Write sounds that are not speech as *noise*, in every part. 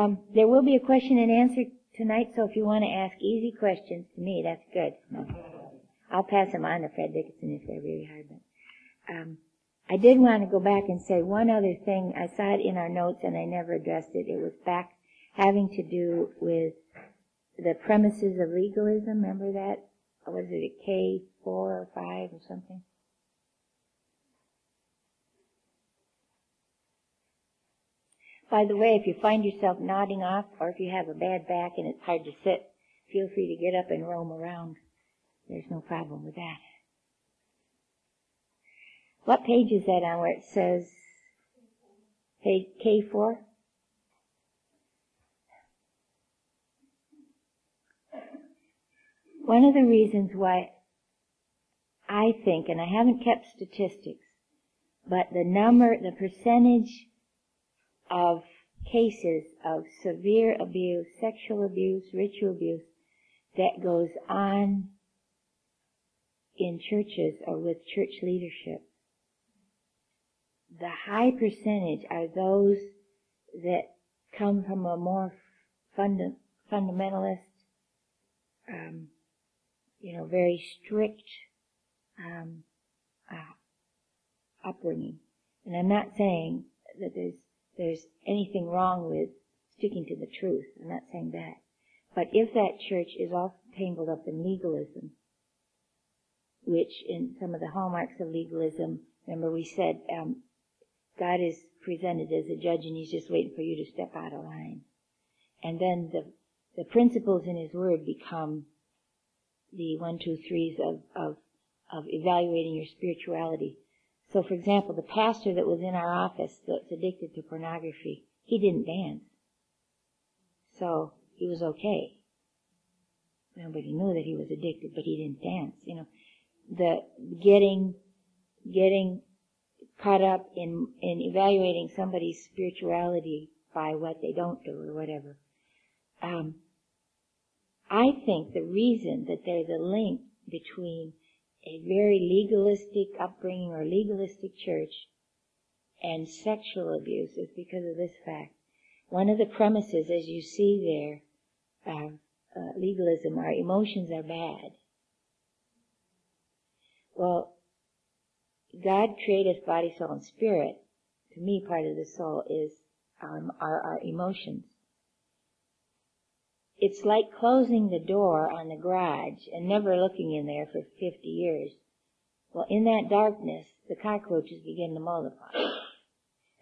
Um, there will be a question and answer tonight, so if you want to ask easy questions to me, that's good. I'll pass them on to Fred Dickinson if they're really hard. But, um, I did want to go back and say one other thing. I saw it in our notes and I never addressed it. It was back having to do with the premises of legalism. Remember that? Was it a K four or five or something? By the way, if you find yourself nodding off or if you have a bad back and it's hard to sit, feel free to get up and roam around. There's no problem with that. What page is that on where it says page K4? One of the reasons why I think, and I haven't kept statistics, but the number, the percentage of cases of severe abuse, sexual abuse, ritual abuse that goes on in churches or with church leadership. The high percentage are those that come from a more funda- fundamentalist, um, you know, very strict um, uh, upbringing. And I'm not saying that there's there's anything wrong with sticking to the truth. I'm not saying that. But if that church is all tangled up in legalism, which in some of the hallmarks of legalism, remember we said um, God is presented as a judge and he's just waiting for you to step out of line. And then the, the principles in his word become the one, two, threes of, of, of evaluating your spirituality. So, for example, the pastor that was in our office that's addicted to pornography, he didn't dance. So, he was okay. Nobody knew that he was addicted, but he didn't dance. You know, the getting, getting caught up in, in evaluating somebody's spirituality by what they don't do or whatever. Um, I think the reason that there's a link between a very legalistic upbringing or legalistic church and sexual abuse is because of this fact. One of the premises, as you see there, of uh, legalism, our emotions are bad. Well, God created us body, soul, and spirit. To me, part of the soul is our, our emotions. It's like closing the door on the garage and never looking in there for 50 years. Well, in that darkness, the cockroaches begin to multiply.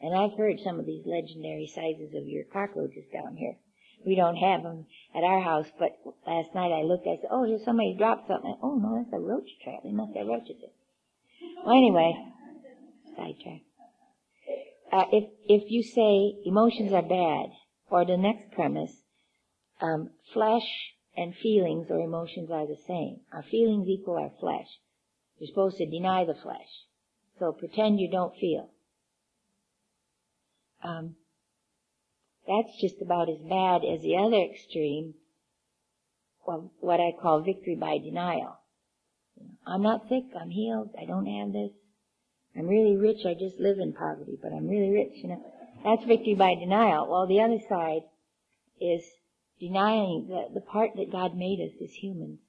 And I've heard some of these legendary sizes of your cockroaches down here. We don't have them at our house, but last night I looked, I said, oh, here's somebody dropped something. Oh, no, that's a roach trap. They must have roaches in Well, anyway, sidetrack. Uh, if, if you say emotions are bad, or the next premise, um, flesh and feelings or emotions are the same. Our feelings equal our flesh. You're supposed to deny the flesh. So pretend you don't feel. Um, that's just about as bad as the other extreme of what I call victory by denial. I'm not sick, I'm healed, I don't have this. I'm really rich, I just live in poverty, but I'm really rich, you know. That's victory by denial. Well, the other side is denying the, the part that God made us as humans.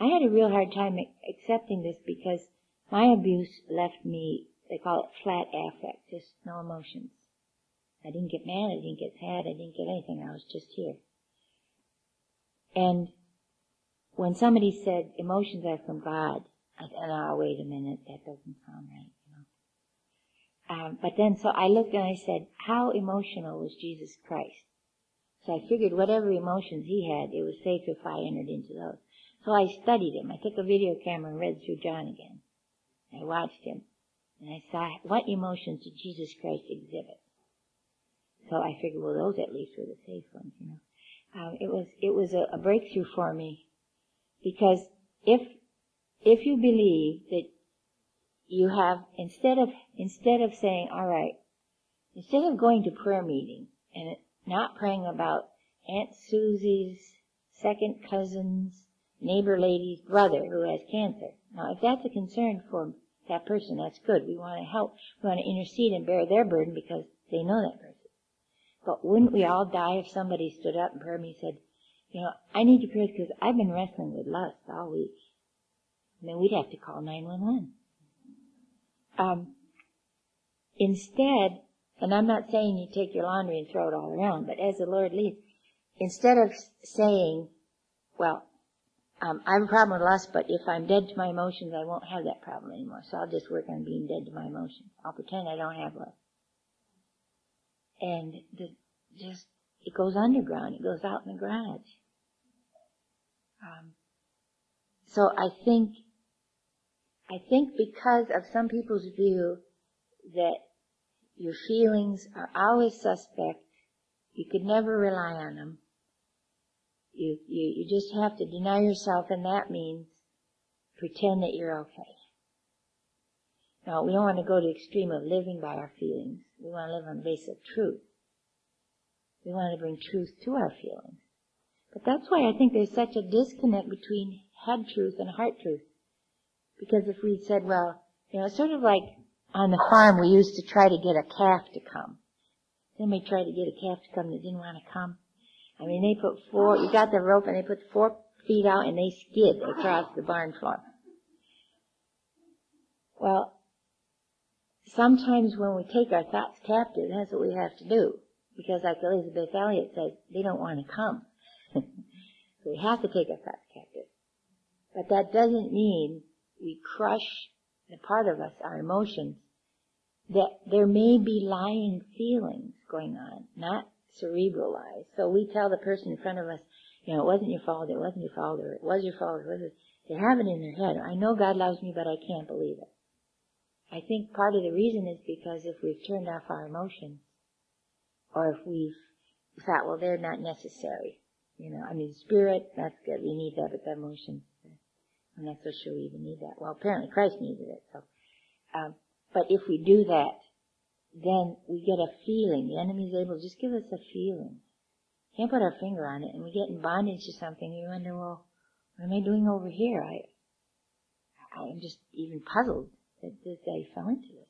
I had a real hard time accepting this because my abuse left me, they call it flat affect, just no emotions. I didn't get mad, I didn't get sad, I didn't get anything, I was just here. And when somebody said emotions are from God, I said, oh, wait a minute, that doesn't sound right, you know. Um, but then, so I looked and I said, how emotional was Jesus Christ? So I figured whatever emotions he had, it was safe if I entered into those. So I studied him. I took a video camera and read through John again. I watched him. And I saw what emotions did Jesus Christ exhibit. So I figured, well, those at least were the safe ones, you know. Um, it was it was a, a breakthrough for me because if if you believe that you have instead of instead of saying, all right, instead of going to prayer meeting and not praying about Aunt Susie's second cousin's neighbor lady's brother who has cancer. Now, if that's a concern for that person, that's good. We want to help. We want to intercede and bear their burden because they know that person. But wouldn't we all die if somebody stood up and prayed me and said, you know, I need your prayers because I've been wrestling with lust all week. And then we'd have to call 911. Um, instead, and I'm not saying you take your laundry and throw it all around, but as the Lord leads, instead of saying, well, um, I have a problem with lust, but if I'm dead to my emotions, I won't have that problem anymore. So I'll just work on being dead to my emotions. I'll pretend I don't have lust. And the, just, it goes underground. It goes out in the garage. Um, so I think, I think because of some people's view that your feelings are always suspect, you could never rely on them, you, you, you just have to deny yourself and that means pretend that you're okay. Now, we don't want to go to the extreme of living by our feelings. We want to live on the basis of truth. We want to bring truth to our feelings. But that's why I think there's such a disconnect between head truth and heart truth. Because if we said, well, you know, sort of like on the farm we used to try to get a calf to come. Then we tried to get a calf to come that didn't want to come. I mean, they put four, you got the rope and they put four feet out and they skid across the barn floor. Well, sometimes when we take our thoughts captive, that's what we have to do. Because like Elisabeth Elliot says, they don't want to come. so *laughs* we have to take our thoughts captive. But that doesn't mean we crush the part of us, our emotions, that there may be lying feelings going on, not cerebral lies. So we tell the person in front of us, you know, it wasn't your fault, it wasn't your fault, or it was your fault, it They have it in their head. I know God loves me, but I can't believe it. I think part of the reason is because if we've turned off our emotions, or if we've thought, well, they're not necessary. You know, I mean, spirit, that's good. We need that, but the emotions, I'm not so sure we even need that. Well, apparently Christ needed it. So, um, but if we do that, then we get a feeling. The enemy is able to just give us a feeling. Can't put our finger on it, and we get in bondage to something. We wonder, well, what am I doing over here? I, I'm just even puzzled that, that I fell into this.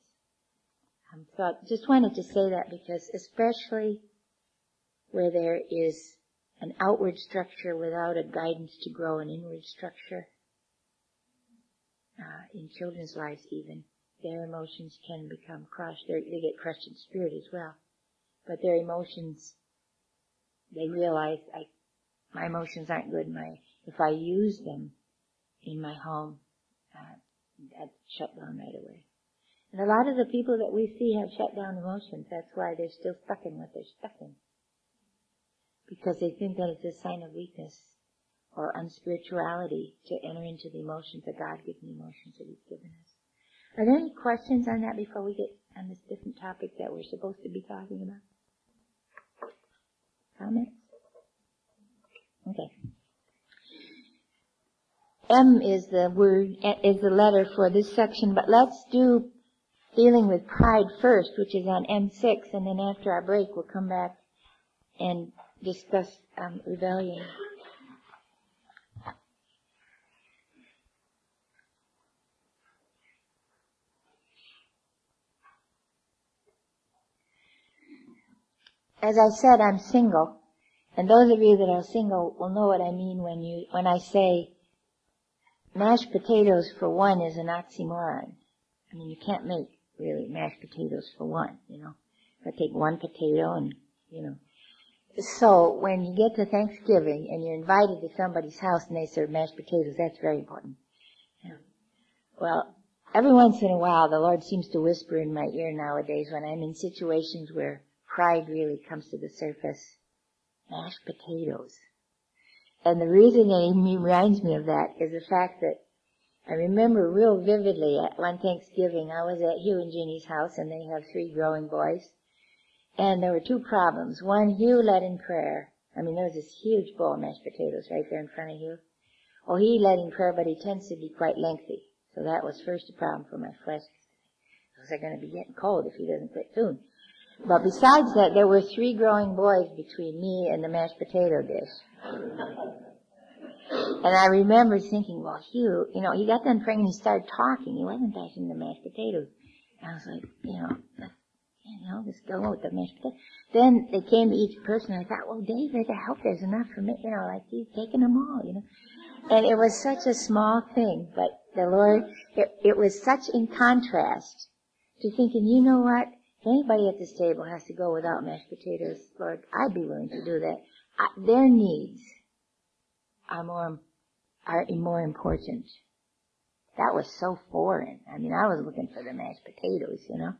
Um, so I just wanted to say that because, especially where there is an outward structure without a guidance to grow an inward structure, uh, in children's lives even, their emotions can become crushed. They're, they get crushed in spirit as well. But their emotions, they realize I, my emotions aren't good. My, if I use them in my home, uh, shut down right away. And a lot of the people that we see have shut down emotions. That's why they're still stuck in what they're stuck in. Because they think that it's a sign of weakness or unspirituality to enter into the emotions, the God-given emotions that He's given us. Are there any questions on that before we get on this different topic that we're supposed to be talking about? Comments? Okay. M is the word, is the letter for this section, but let's do dealing with pride first, which is on M6, and then after our break we'll come back and discuss um, rebellion. As I said, I'm single. And those of you that are single will know what I mean when you, when I say mashed potatoes for one is an oxymoron. I mean, you can't make really mashed potatoes for one, you know. I take one potato and, you know. So when you get to Thanksgiving and you're invited to somebody's house and they serve mashed potatoes, that's very important. Yeah. Well, every once in a while the Lord seems to whisper in my ear nowadays when I'm in situations where pride really comes to the surface. Mashed potatoes. And the reason that *laughs* he reminds me of that is the fact that I remember real vividly at one Thanksgiving I was at Hugh and Jeannie's house and they have three growing boys. And there were two problems. One, Hugh led in prayer. I mean, there was this huge bowl of mashed potatoes right there in front of Hugh. Oh, he led in prayer, but he tends to be quite lengthy. So that was first a problem for my flesh. Those are going to be getting cold if he doesn't quit soon. But besides that, there were three growing boys between me and the mashed potato dish. And I remember thinking, well, Hugh, you know, he got done praying and he started talking. He wasn't passing the mashed potatoes. And I was like, you know, you know, this go with the mashed potato. Then they came to each person. And I thought, well, David, I hope there's enough for me. You know, like he's taking them all. You know, and it was such a small thing, but the Lord, it, it was such in contrast to thinking, you know what? If anybody at this table has to go without mashed potatoes, Lord, I'd be willing to do that. I, their needs are more are more important. That was so foreign. I mean, I was looking for the mashed potatoes, you know.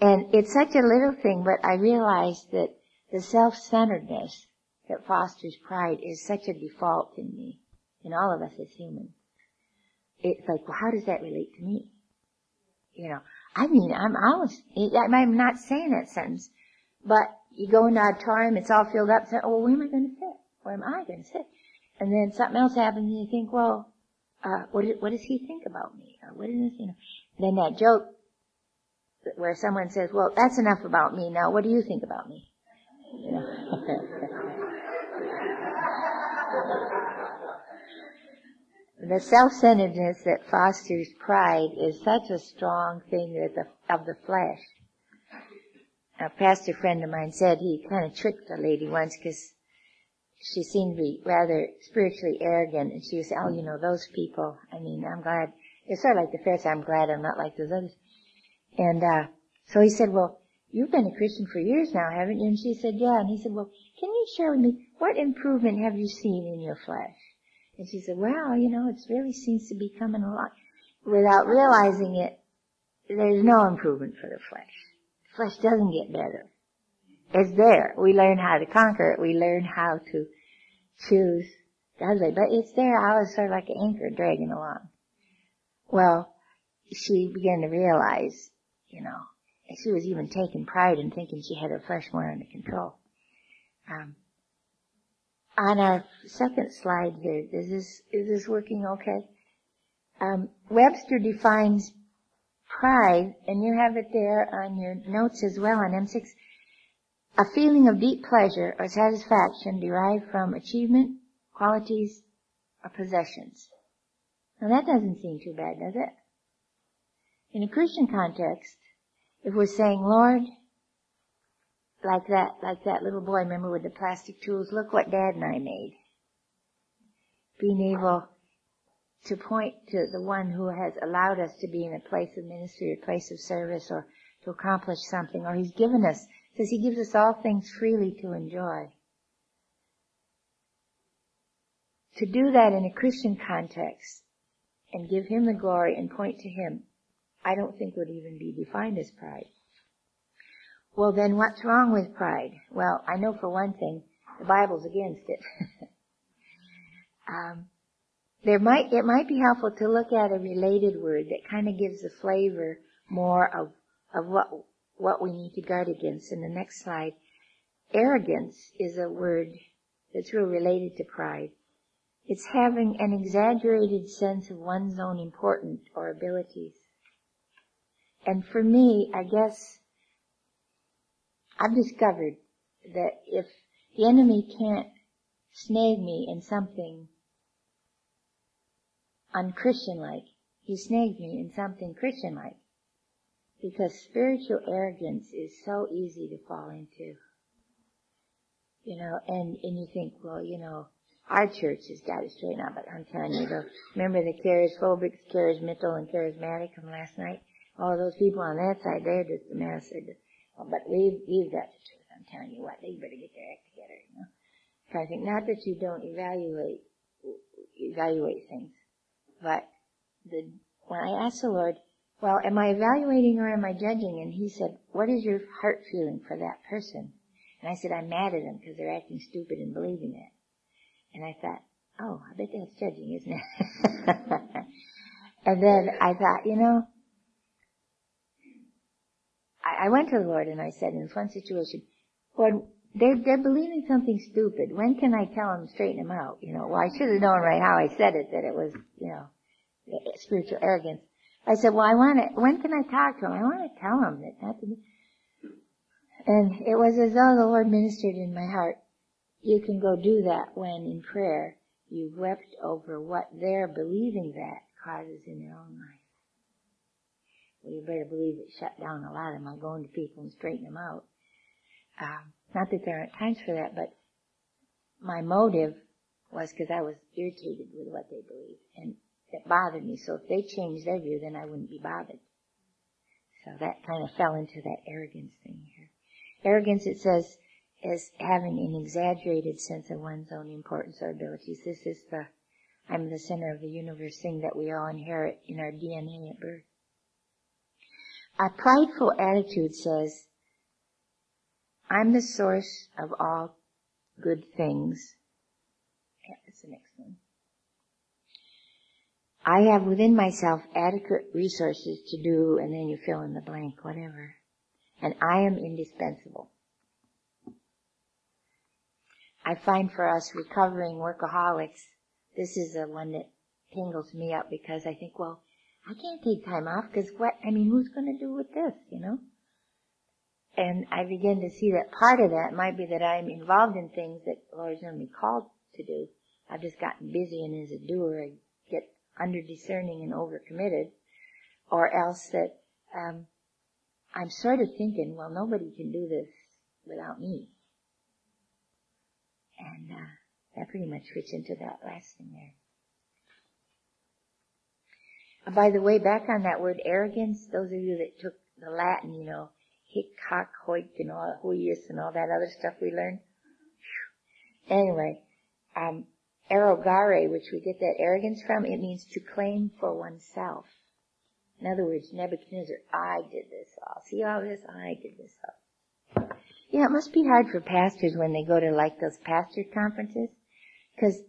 And it's such a little thing, but I realized that the self-centeredness that fosters pride is such a default in me, in all of us as humans. It's like, well, how does that relate to me? You know, I mean, I'm, was, I'm not saying that sentence, but you go in the auditorium, it's all filled up, so, oh, well, where am I going to sit? Where am I going to sit? And then something else happens and you think, well, uh, what, what does he think about me? Or what is, you know, then that joke where someone says, well, that's enough about me now. What do you think about me? You know? *laughs* the self-centeredness that fosters pride is such a strong thing the, of the flesh. A pastor friend of mine said he kind of tricked a lady once because she seemed to be rather spiritually arrogant, and she say, "Oh, you know, those people. I mean, I'm glad." It's sort of like the Pharisee. I'm glad I'm not like those others. And uh, so he said, "Well, you've been a Christian for years now, haven't you?" And she said, "Yeah." And he said, "Well, can you share with me what improvement have you seen in your flesh?" And she said, "Well, you know, it really seems to be coming along." Without realizing it, there's no improvement for the flesh. The flesh doesn't get better. It's there. We learn how to conquer it. We learn how to choose God's. But it's there. I was sort of like an anchor dragging along. Well, she began to realize, you know, she was even taking pride in thinking she had her flesh more under control. Um, on our second slide here, is this is this working okay? Um, Webster defines pride, and you have it there on your notes as well on M6 a feeling of deep pleasure or satisfaction derived from achievement, qualities, or possessions. Now that doesn't seem too bad, does it? In a Christian context, if we're saying, Lord, like that, like that little boy, remember with the plastic tools, look what dad and I made. Being able to point to the one who has allowed us to be in a place of ministry, a place of service, or to accomplish something, or he's given us says he gives us all things freely to enjoy. To do that in a Christian context and give him the glory and point to him, I don't think would even be defined as pride. Well then what's wrong with pride? Well, I know for one thing, the Bible's against it. *laughs* um, there might, it might be helpful to look at a related word that kind of gives the flavor more of, of what what we need to guard against in the next slide. Arrogance is a word that's real related to pride. It's having an exaggerated sense of one's own importance or abilities. And for me, I guess I've discovered that if the enemy can't snag me in something unchristian-like, he snagged me in something Christian-like because spiritual arrogance is so easy to fall into. You know, and, and you think, well, you know, our church has got it straightened out, but I'm telling you, though, remember the charismophobics, charismatal, and charismatic from last night? All those people on that side, they're just a mess. They're just, well, but we've, we've got the truth. I'm telling you what, they better get their act together, you know. Trying to think, not that you don't evaluate, evaluate things, but the, when I asked the Lord, well, am I evaluating or am I judging? And he said, what is your heart feeling for that person? And I said, I'm mad at them because they're acting stupid and believing it. And I thought, oh, I bet that's judging, isn't it? *laughs* and then I thought, you know, I, I went to the Lord and I said in this one situation, Lord, they're, they're believing something stupid. When can I tell them, straighten them out? You know, well, I should have known right how I said it that it was, you know, spiritual arrogance. I said, well, I want to, when can I talk to him? I want to tell him that not to be. And it was as though the Lord ministered in my heart. You can go do that when in prayer you've wept over what they're believing that causes in their own life. Well, you better believe it shut down a lot of my going to people and straighten them out. Um, not that there aren't times for that, but my motive was because I was irritated with what they believed, and it bothered me. So if they changed their view, then I wouldn't be bothered. So that kind of fell into that arrogance thing here. Arrogance, it says, is having an exaggerated sense of one's own importance or abilities. This is the I'm the center of the universe thing that we all inherit in our DNA at birth. A prideful attitude says, I'm the source of all good things. Yeah, that's the next one. I have within myself adequate resources to do, and then you fill in the blank, whatever. And I am indispensable. I find for us recovering workaholics, this is the one that tingles me up because I think, well, I can't take time off because what, I mean, who's going to do with this, you know? And I begin to see that part of that might be that I'm involved in things that Lord's only me called to do. I've just gotten busy and as a doer I get under discerning and overcommitted. Or else that, um, I'm sort of thinking, well, nobody can do this without me. And, uh, that pretty much fits into that last thing there. By the way, back on that word arrogance, those of you that took the Latin, you know, hic, hoc, hoik, and all, huius, and all that other stuff we learned. Anyway, um, arrogare, which we get that arrogance from, it means to claim for oneself. In other words, Nebuchadnezzar, I did this all. See all this? I did this all. Yeah, it must be hard for pastors when they go to like those pastor conferences, because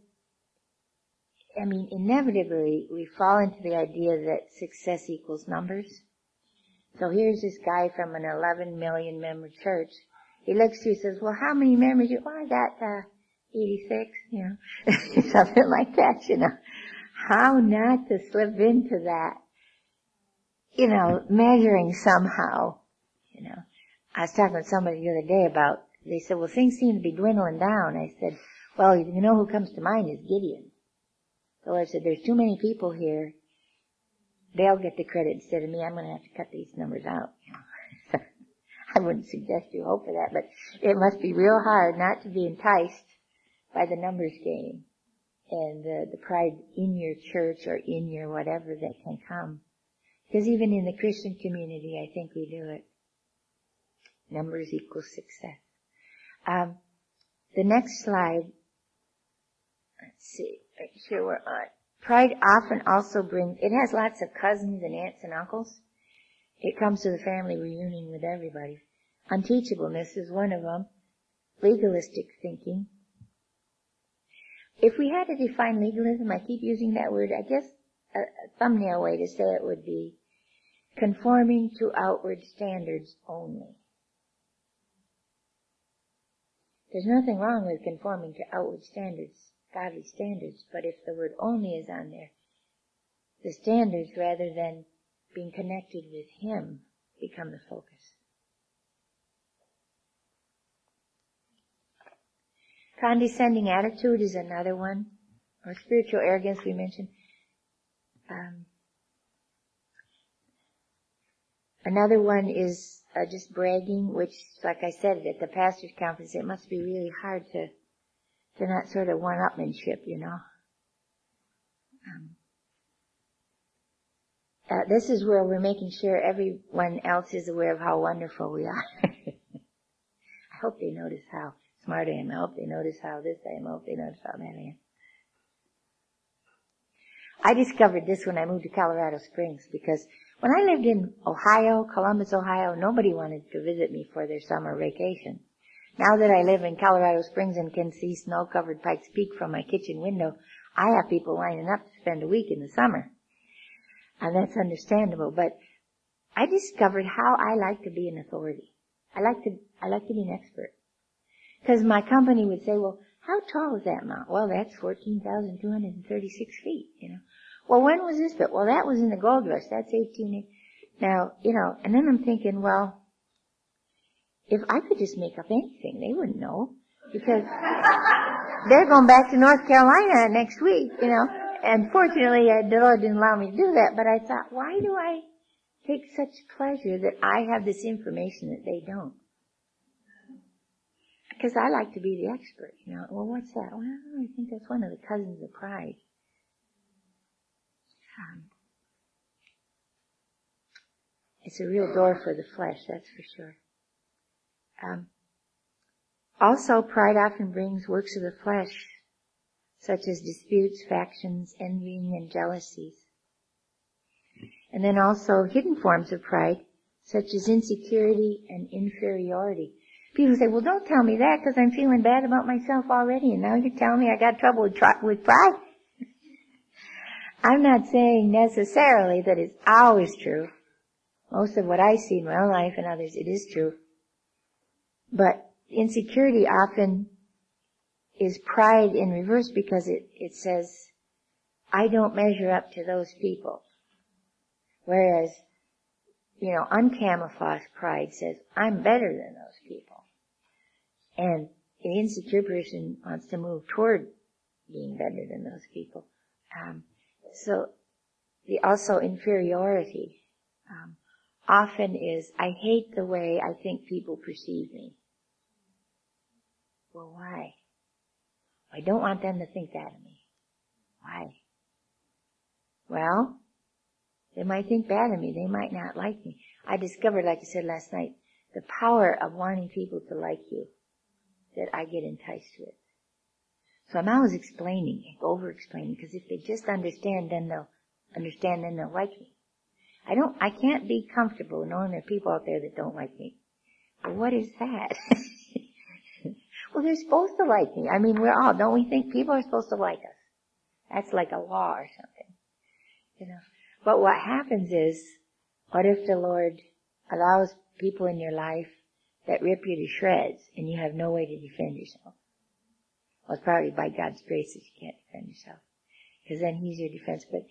I mean, inevitably we fall into the idea that success equals numbers. So here's this guy from an 11 million member church. He looks through and says, well, how many members? You, well, I got, uh, 86, you know, *laughs* something like that, you know. How not to slip into that, you know, measuring somehow, you know. I was talking with somebody the other day about, they said, well, things seem to be dwindling down. I said, well, you know who comes to mind is Gideon. The Lord said, there's too many people here. They'll get the credit instead of me. I'm going to have to cut these numbers out. *laughs* I wouldn't suggest you hope for that, but it must be real hard not to be enticed by the numbers game and the, the pride in your church or in your whatever that can come. Because even in the Christian community, I think we do it. Numbers equal success. Um, the next slide. Let's see. Sure on. Pride often also brings, it has lots of cousins and aunts and uncles. It comes to the family reunion with everybody. Unteachableness is one of them. Legalistic thinking. If we had to define legalism, I keep using that word, I guess a, a thumbnail way to say it would be conforming to outward standards only. There's nothing wrong with conforming to outward standards godly standards, but if the word only is on there, the standards rather than being connected with Him become the focus. Condescending attitude is another one, or spiritual arrogance we mentioned. Um, another one is uh, just bragging, which, like I said at the pastor's conference, it must be really hard to to not sort of one-upmanship, you know. Um, uh, this is where we're making sure everyone else is aware of how wonderful we are. *laughs* I hope they notice how smart I am. I hope they notice how this I am. I hope they notice how that I am. I discovered this when I moved to Colorado Springs because when I lived in Ohio, Columbus, Ohio, nobody wanted to visit me for their summer vacation. Now that I live in Colorado Springs and can see snow-covered Pikes Peak from my kitchen window, I have people lining up to spend a week in the summer. And that's understandable, but I discovered how I like to be an authority. I like to, I like to be an expert. Cause my company would say, well, how tall is that mount? Well, that's 14,236 feet, you know. Well, when was this built? Well, that was in the gold rush. That's 18. Now, you know, and then I'm thinking, well, if I could just make up anything, they wouldn't know. Because they're going back to North Carolina next week, you know. And fortunately, uh, the Lord didn't allow me to do that, but I thought, why do I take such pleasure that I have this information that they don't. Because I like to be the expert, you know. Well, what's that? Well, I think that's one of the cousins of pride. Um, it's a real door for the flesh, that's for sure. Um, also, pride often brings works of the flesh, such as disputes, factions, envying, and jealousies. And then also hidden forms of pride, such as insecurity and inferiority. People say, well don't tell me that because I'm feeling bad about myself already and now you're telling me I got trouble with, tri- with pride? *laughs* I'm not saying necessarily that it's always true. Most of what I see in my own life and others, it is true. But insecurity often is pride in reverse because it, it says, I don't measure up to those people. Whereas, you know, uncamouflaged pride says, I'm better than those people. And the insecure person wants to move toward being better than those people. Um, so, the also inferiority um, often is, I hate the way I think people perceive me. Well, why? I don't want them to think that of me. Why? Well, they might think bad of me. They might not like me. I discovered, like I said last night, the power of wanting people to like you that I get enticed with. So I'm always explaining, over explaining, because if they just understand, then they'll understand, then they'll like me. I don't, I can't be comfortable knowing there are people out there that don't like me. Well, what is that? *laughs* well, they're supposed to like me. I mean, we're all, don't we think people are supposed to like us? That's like a law or something. You know. But what happens is, what if the Lord allows people in your life that rip you to shreds and you have no way to defend yourself? Well, it's probably by God's grace that you can't defend yourself. Because then He's your defense. But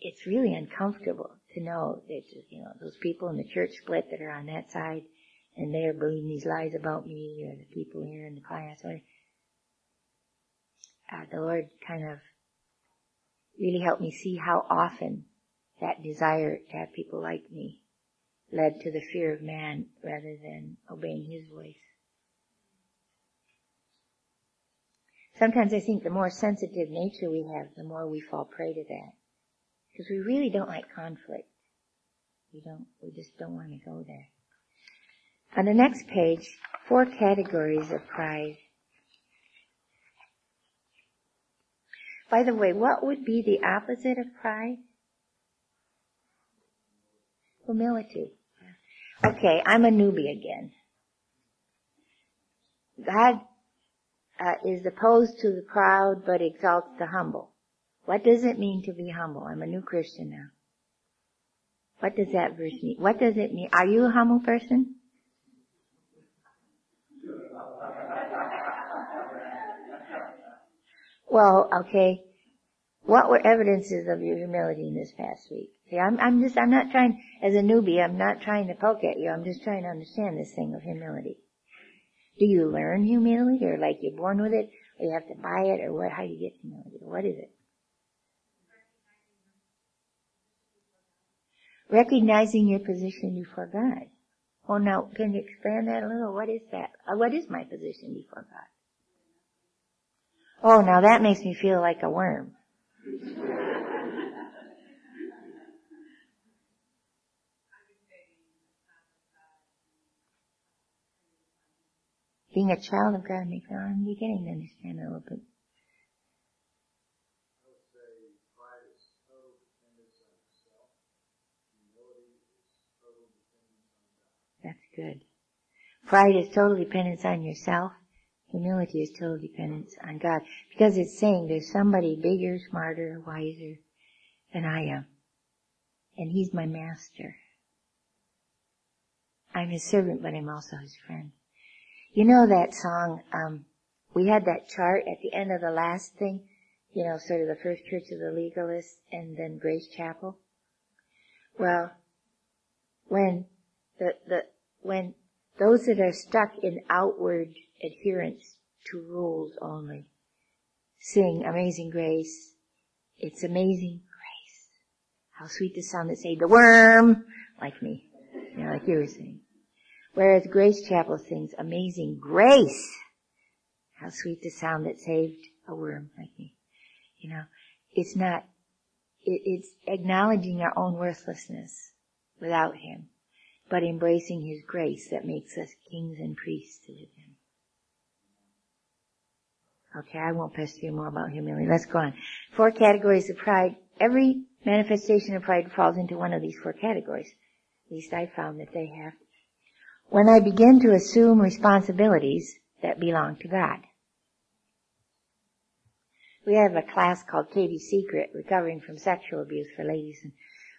it's really uncomfortable to know that, you know, those people in the church split that are on that side and they're believing these lies about me or the people here in the class. Or, uh, the Lord kind of really helped me see how often that desire to have people like me led to the fear of man rather than obeying his voice. Sometimes I think the more sensitive nature we have, the more we fall prey to that. Because we really don't like conflict. We don't, we just don't want to go there. On the next page, four categories of pride. By the way, what would be the opposite of pride? Humility. Okay, I'm a newbie again. God uh, is opposed to the proud but exalts the humble. What does it mean to be humble? I'm a new Christian now. What does that verse mean? What does it mean? Are you a humble person? Well, okay. What were evidences of your humility in this past week? See, I'm, I'm just, I'm not trying, as a newbie, I'm not trying to poke at you. I'm just trying to understand this thing of humility. Do you learn humility, or like you're born with it, or you have to buy it, or what? How do you get humility? What is it? Recognizing your position before God. Oh, now, can you expand that a little? What is that? Uh, what is my position before God? Oh, now that makes me feel like a worm. Being a child of God makes, I'm beginning to understand a little bit. That's good. Pride is total dependence on yourself. Humility is total dependence on God. Because it's saying there's somebody bigger, smarter, wiser than I am. And He's my master. I'm His servant, but I'm also His friend. You know that song, um, we had that chart at the end of the last thing, you know, sort of the first church of the legalists and then Grace Chapel. Well, when the, the, when those that are stuck in outward adherence to rules only sing Amazing Grace, it's amazing grace. How sweet the sound that saved the worm like me. You know, like you were saying. Whereas Grace Chapel sings Amazing Grace. How sweet the sound that saved a worm like me. You know, it's not, it, it's acknowledging our own worthlessness without Him, but embracing His grace that makes us kings and priests to Him. Okay, I won't pester you more about humility. Let's go on. Four categories of pride. Every manifestation of pride falls into one of these four categories. At least I found that they have. When I begin to assume responsibilities that belong to God. We have a class called Katie's Secret, Recovering from Sexual Abuse for Ladies, and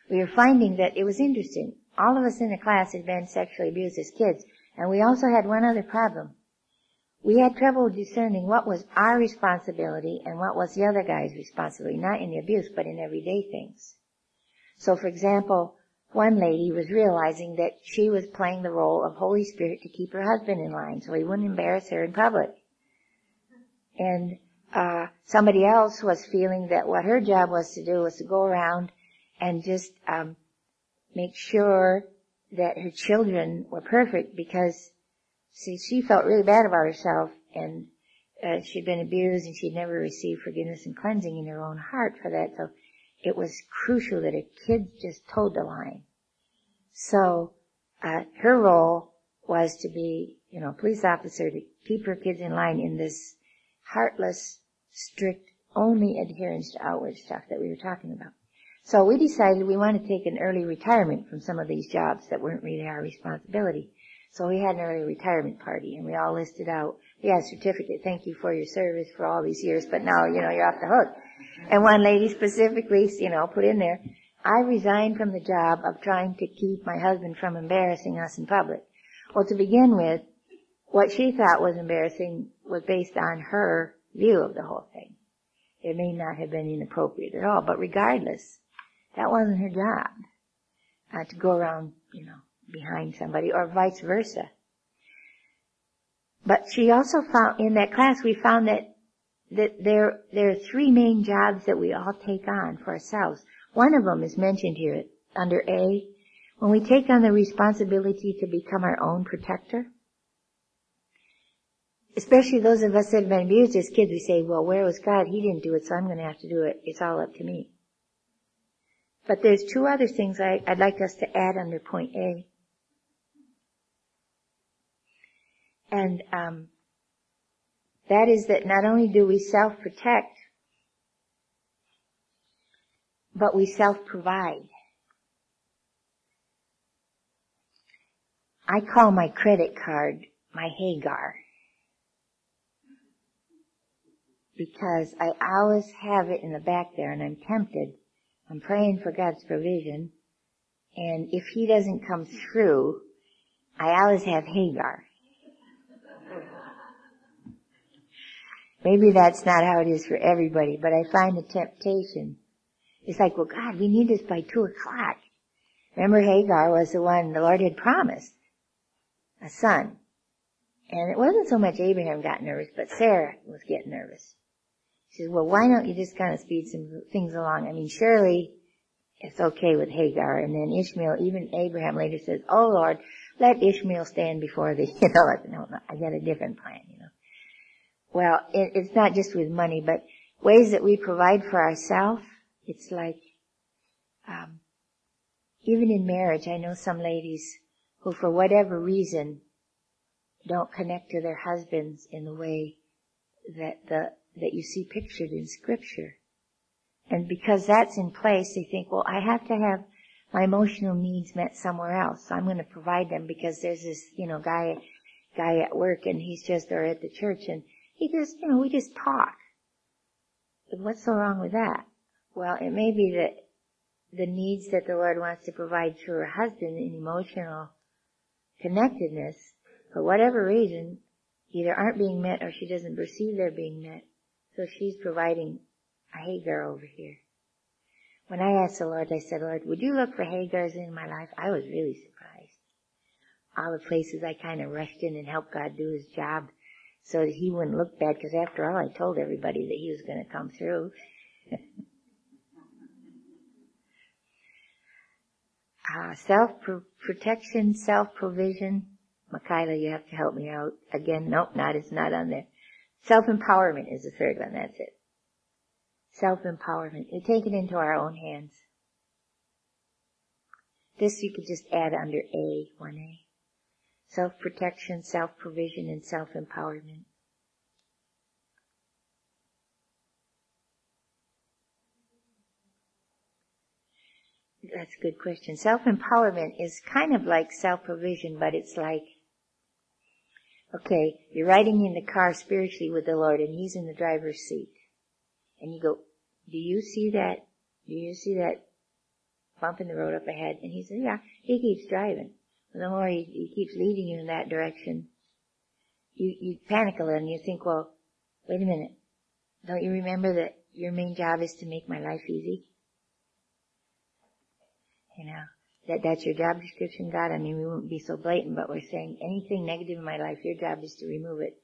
we were finding that it was interesting. All of us in the class had been sexually abused as kids, and we also had one other problem. We had trouble discerning what was our responsibility and what was the other guy's responsibility, not in the abuse, but in everyday things. So for example, one lady was realizing that she was playing the role of Holy Spirit to keep her husband in line so he wouldn't embarrass her in public. And uh, somebody else was feeling that what her job was to do was to go around and just um, make sure that her children were perfect because see she felt really bad about herself and uh, she'd been abused and she'd never received forgiveness and cleansing in her own heart for that. So it was crucial that her kids just toed the line. So uh, her role was to be you know police officer to keep her kids in line in this heartless strict only adherence to outward stuff that we were talking about so we decided we wanted to take an early retirement from some of these jobs that weren't really our responsibility. So we had an early retirement party and we all listed out, yeah, certificate, thank you for your service for all these years, but now, you know, you're off the hook. And one lady specifically, you know, put in there, I resigned from the job of trying to keep my husband from embarrassing us in public. Well, to begin with, what she thought was embarrassing was based on her view of the whole thing. It may not have been inappropriate at all, but regardless, that wasn't her job. Uh, to go around, you know, behind somebody or vice versa. But she also found, in that class, we found that, that there, there are three main jobs that we all take on for ourselves. One of them is mentioned here under A. When we take on the responsibility to become our own protector, especially those of us that have been abused as kids, we say, well, where was God? He didn't do it, so I'm going to have to do it. It's all up to me. But there's two other things I, would like us to add under point A. And um, that is that not only do we self-protect, but we self-provide. I call my credit card my Hagar. Because I always have it in the back there and I'm tempted I'm praying for God's provision. And if he doesn't come through, I always have Hagar. Maybe that's not how it is for everybody, but I find the temptation. It's like, well, God, we need this by two o'clock. Remember Hagar was the one the Lord had promised. A son. And it wasn't so much Abraham got nervous, but Sarah was getting nervous. She well, why don't you just kind of speed some things along? I mean, surely it's okay with Hagar. And then Ishmael, even Abraham later says, oh Lord, let Ishmael stand before thee. *laughs* You know, no, no, I got a different plan, you know. Well, it, it's not just with money, but ways that we provide for ourselves. It's like, um, even in marriage, I know some ladies who for whatever reason don't connect to their husbands in the way that the that you see pictured in scripture. And because that's in place, they think, well, I have to have my emotional needs met somewhere else. So I'm going to provide them because there's this, you know, guy, guy at work and he's just, or at the church and he just, you know, we just talk. What's so wrong with that? Well, it may be that the needs that the Lord wants to provide through her husband in emotional connectedness, for whatever reason, either aren't being met or she doesn't perceive they're being met. So she's providing a Hagar over here. When I asked the Lord, I said, Lord, would you look for Hagars in my life? I was really surprised. All the places I kind of rushed in and helped God do his job so that he wouldn't look bad because after all I told everybody that he was going to come through. *laughs* Uh, self-protection, self-provision. Michaela, you have to help me out. Again, nope, not, it's not on there. Self-empowerment is the third one, that's it. Self-empowerment. We take it into our own hands. This you could just add under A, 1A. Self-protection, self-provision, and self-empowerment. That's a good question. Self-empowerment is kind of like self-provision, but it's like, okay, you're riding in the car spiritually with the Lord and He's in the driver's seat. And you go, do you see that? Do you see that bump in the road up ahead? And he says, yeah, he keeps driving. And the more he, he keeps leading you in that direction, you, you panic a little and you think, well, wait a minute. Don't you remember that your main job is to make my life easy? You know, that that's your job description, God. I mean, we won't be so blatant, but we're saying anything negative in my life, your job is to remove it.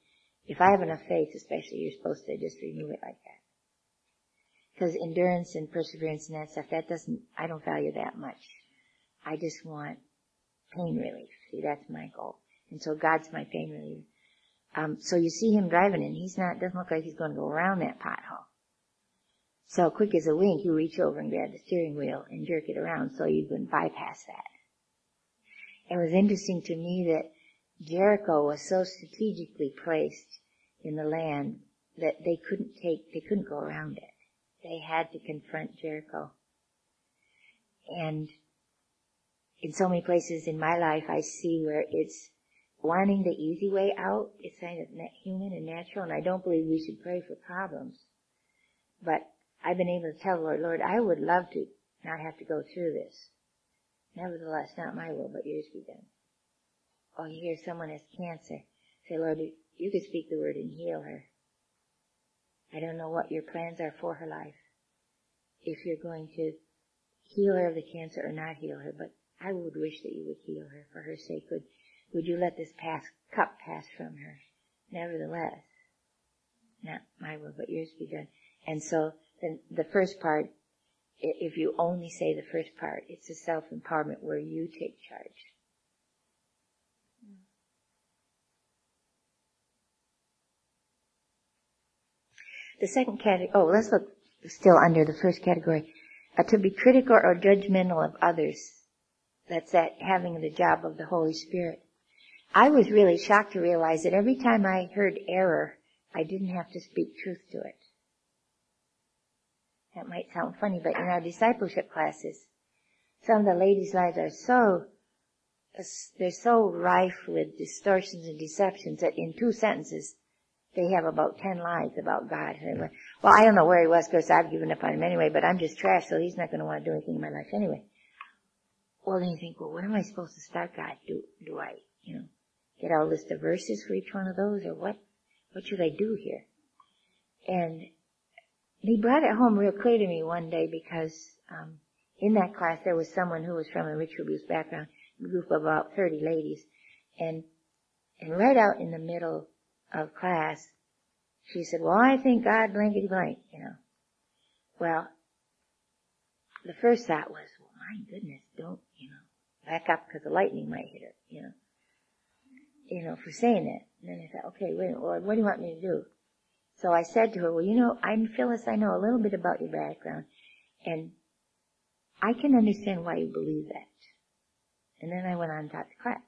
If I have enough faith, especially, you're supposed to just remove it like that. Because endurance and perseverance and that stuff, that doesn't, I don't value that much. I just want pain relief. See, that's my goal. And so God's my pain relief. Um, so you see him driving and he's not, doesn't look like he's going to go around that pothole. So quick as a wink, you reach over and grab the steering wheel and jerk it around so you can bypass that. It was interesting to me that Jericho was so strategically placed in the land that they couldn't take, they couldn't go around it. They had to confront Jericho. And in so many places in my life, I see where it's wanting the easy way out. It's kind of human and natural, and I don't believe we should pray for problems. But I've been able to tell the Lord, Lord, I would love to not have to go through this. Nevertheless, not my will, but yours be done. Or you hear someone has cancer. Say, Lord, you could speak the word and heal her. I don't know what your plans are for her life. If you're going to heal her of the cancer or not heal her, but I would wish that you would heal her for her sake. Would, would you let this pass, cup pass from her? Nevertheless, not my will, but yours be done. And so then the first part, if you only say the first part, it's a self-empowerment where you take charge. The second category, oh, let's look still under the first category. Uh, to be critical or judgmental of others. That's that having the job of the Holy Spirit. I was really shocked to realize that every time I heard error, I didn't have to speak truth to it. That might sound funny, but in our discipleship classes, some of the ladies' lives are so, they're so rife with distortions and deceptions that in two sentences, they have about ten lies about God. Well, I don't know where he was because I've given up on him anyway, but I'm just trash, so he's not going to want to do anything in my life anyway. Well, then you think, well, what am I supposed to start God? Do, do I, you know, get out a list of verses for each one of those or what, what should I do here? And he brought it home real clear to me one day because, um, in that class there was someone who was from a ritual abuse background, a group of about 30 ladies, and, and right out in the middle of class, she said, well, I think God blankety blank, you know. Well, the first thought was, well, my goodness, don't, you know, back up because the lightning might hit her, you know. You know, for saying that. And then I thought, okay, wait, Lord, what do you want me to do? So I said to her, well, you know, I'm Phyllis, I know a little bit about your background, and I can understand why you believe that. And then I went on and taught the class.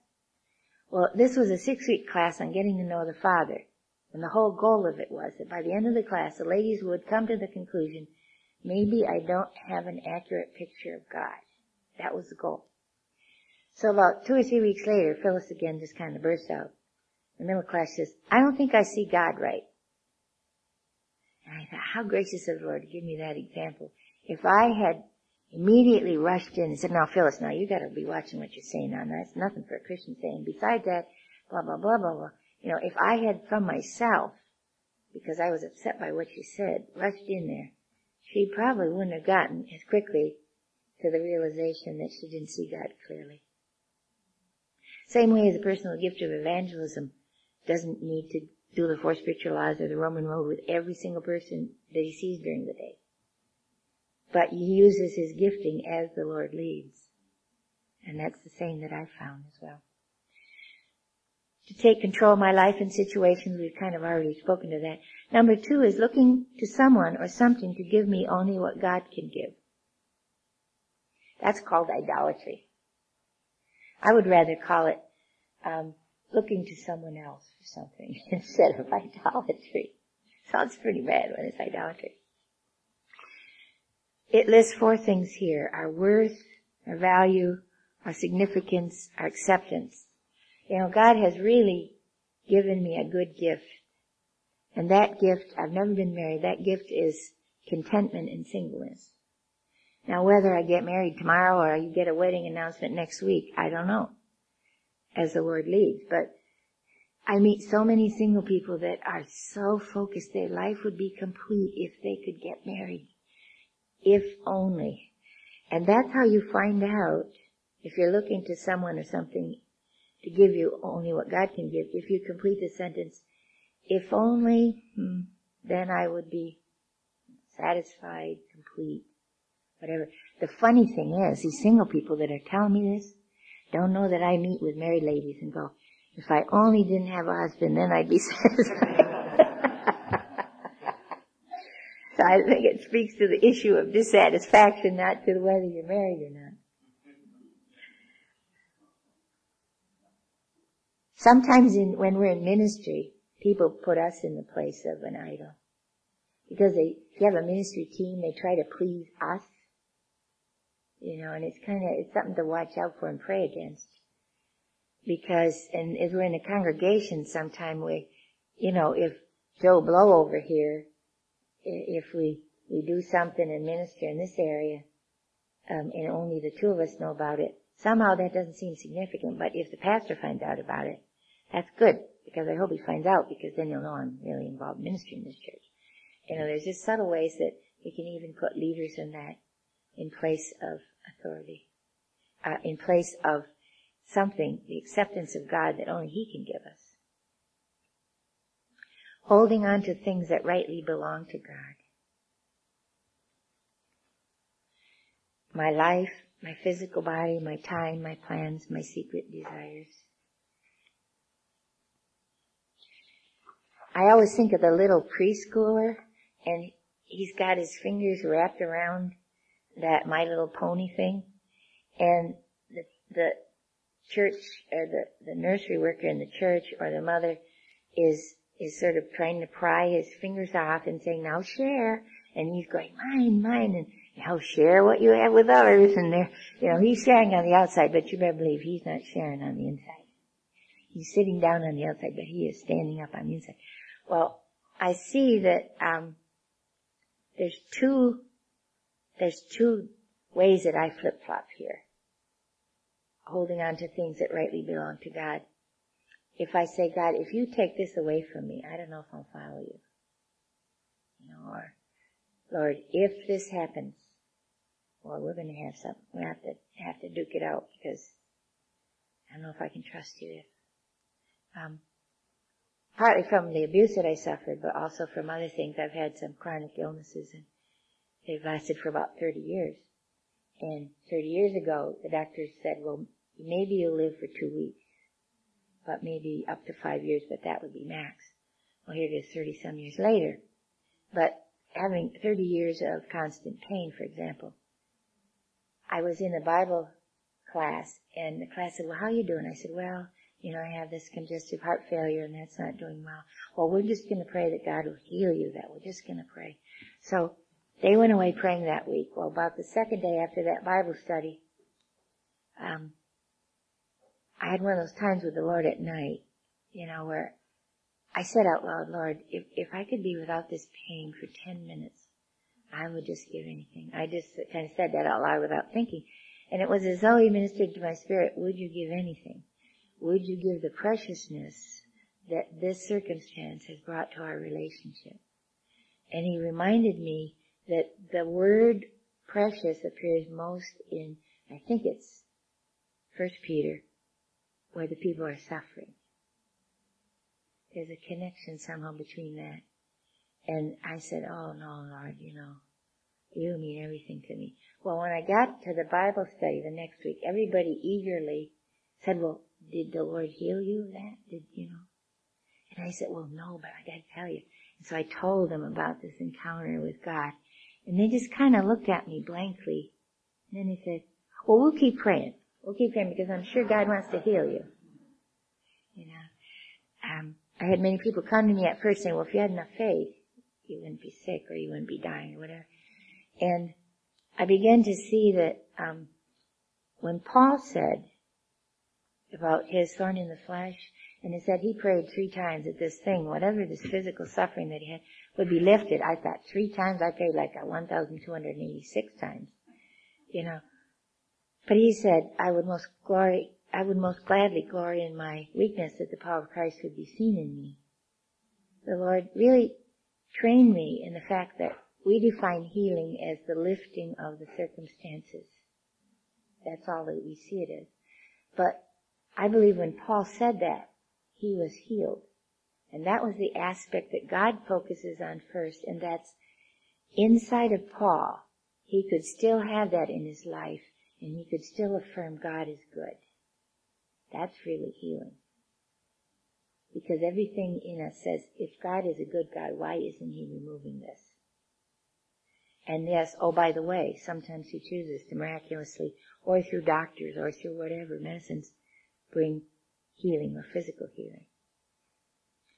Well, this was a six week class on getting to know the Father. And the whole goal of it was that by the end of the class, the ladies would come to the conclusion, maybe I don't have an accurate picture of God. That was the goal. So about two or three weeks later, Phyllis again just kind of burst out. The middle class says, I don't think I see God right. And I thought, how gracious of the Lord to give me that example. If I had immediately rushed in and said, now Phyllis, now you gotta be watching what you're saying now. That's nothing for a Christian saying. Besides that, blah, blah, blah, blah, blah. You know, if I had from myself, because I was upset by what she said, rushed in there, she probably wouldn't have gotten as quickly to the realization that she didn't see God clearly. Same way as a personal gift of evangelism doesn't need to do the four spiritual laws or the Roman road with every single person that he sees during the day but he uses his gifting as the Lord leads. And that's the same that I found as well. To take control of my life and situations, we've kind of already spoken to that. Number two is looking to someone or something to give me only what God can give. That's called idolatry. I would rather call it um, looking to someone else for something *laughs* instead of idolatry. Sounds pretty bad when it's idolatry. It lists four things here. Our worth, our value, our significance, our acceptance. You know, God has really given me a good gift. And that gift, I've never been married, that gift is contentment in singleness. Now whether I get married tomorrow or you get a wedding announcement next week, I don't know. As the Lord leads. But I meet so many single people that are so focused their life would be complete if they could get married. If only. And that's how you find out if you're looking to someone or something to give you only what God can give. If you complete the sentence, if only, hmm, then I would be satisfied, complete, whatever. The funny thing is, these single people that are telling me this don't know that I meet with married ladies and go, if I only didn't have a husband, then I'd be *laughs* satisfied. so I think it speaks to the issue of dissatisfaction, not to whether you're married or not. Sometimes in, when we're in ministry, people put us in the place of an idol. Because they, if you have a ministry team, they try to please us. You know, and it's kind of, it's something to watch out for and pray against. Because, and if we're in a congregation sometime we, you know, if Joe Blow over here, if we, we do something and minister in this area, um, and only the two of us know about it, somehow that doesn't seem significant, but if the pastor finds out about it, that's good, because I hope he finds out, because then he'll know I'm really involved in ministry in this church. You know, there's just subtle ways that we can even put leaders in that, in place of authority, uh, in place of something, the acceptance of God that only He can give us. Holding on to things that rightly belong to God. My life, my physical body, my time, my plans, my secret desires. I always think of the little preschooler and he's got his fingers wrapped around that My Little Pony thing and the, the church or the, the nursery worker in the church or the mother is, is sort of trying to pry his fingers off and saying, now share. And he's going, mine, mine, and now share what you have with others. And they're, you know, he's sharing on the outside, but you better believe he's not sharing on the inside. He's sitting down on the outside, but he is standing up on the inside. Well, I see that um, there's two there's two ways that I flip flop here. Holding on to things that rightly belong to God. If I say, God, if you take this away from me, I don't know if I'll follow you. You know, or Lord, if this happens, well, we're going to have some. We have to have to duke it out because I don't know if I can trust you. If, um, partly from the abuse that I suffered, but also from other things. I've had some chronic illnesses and they've lasted for about 30 years. And 30 years ago, the doctors said, well, maybe you'll live for two weeks, but maybe up to five years, but that would be max. Well, here it is 30 some years later. But having 30 years of constant pain, for example, I was in a Bible class and the class said, well, how are you doing? I said, well, you know, I have this congestive heart failure and that's not doing well. Well, we're just going to pray that God will heal you. That we're just going to pray. So they went away praying that week. Well, about the second day after that Bible study, um, I had one of those times with the Lord at night, you know, where I said out loud, Lord, if, if I could be without this pain for 10 minutes, I would just give anything. I just kind of said that out loud without thinking. And it was as though he ministered to my spirit, would you give anything? would you give the preciousness that this circumstance has brought to our relationship? And he reminded me that the word precious appears most in, I think it's First Peter, where the people are suffering. There's a connection somehow between that. And I said, oh no, Lord, you know, You mean everything to me. Well, when I got to the Bible study the next week, everybody eagerly said, well, did the Lord heal you of that? Did, you know? And I said, well, no, but I gotta tell you. And so I told them about this encounter with God. And they just kind of looked at me blankly. And then they said, well, we'll keep praying. We'll keep praying because I'm sure God wants to heal you. You know, um, I had many people come to me at first saying, well, if you had enough faith, you wouldn't be sick or you wouldn't be dying or whatever. And I began to see that, um, when Paul said about his thorn in the flesh, and he said he prayed three times that this thing, whatever this physical suffering that he had, would be lifted. I thought three times, I prayed like 1,286 times. You know. But he said, I would most glory, I would most gladly glory in my weakness that the power of Christ would be seen in me. The Lord really trained me in the fact that we define healing as the lifting of the circumstances. That's all that we see it as. But I believe when Paul said that, he was healed. And that was the aspect that God focuses on first, and that's inside of Paul. He could still have that in his life, and he could still affirm God is good. That's really healing. Because everything in us says, if God is a good God, why isn't he removing this? And yes, oh by the way, sometimes he chooses to miraculously, or through doctors, or through whatever medicines, bring healing or physical healing.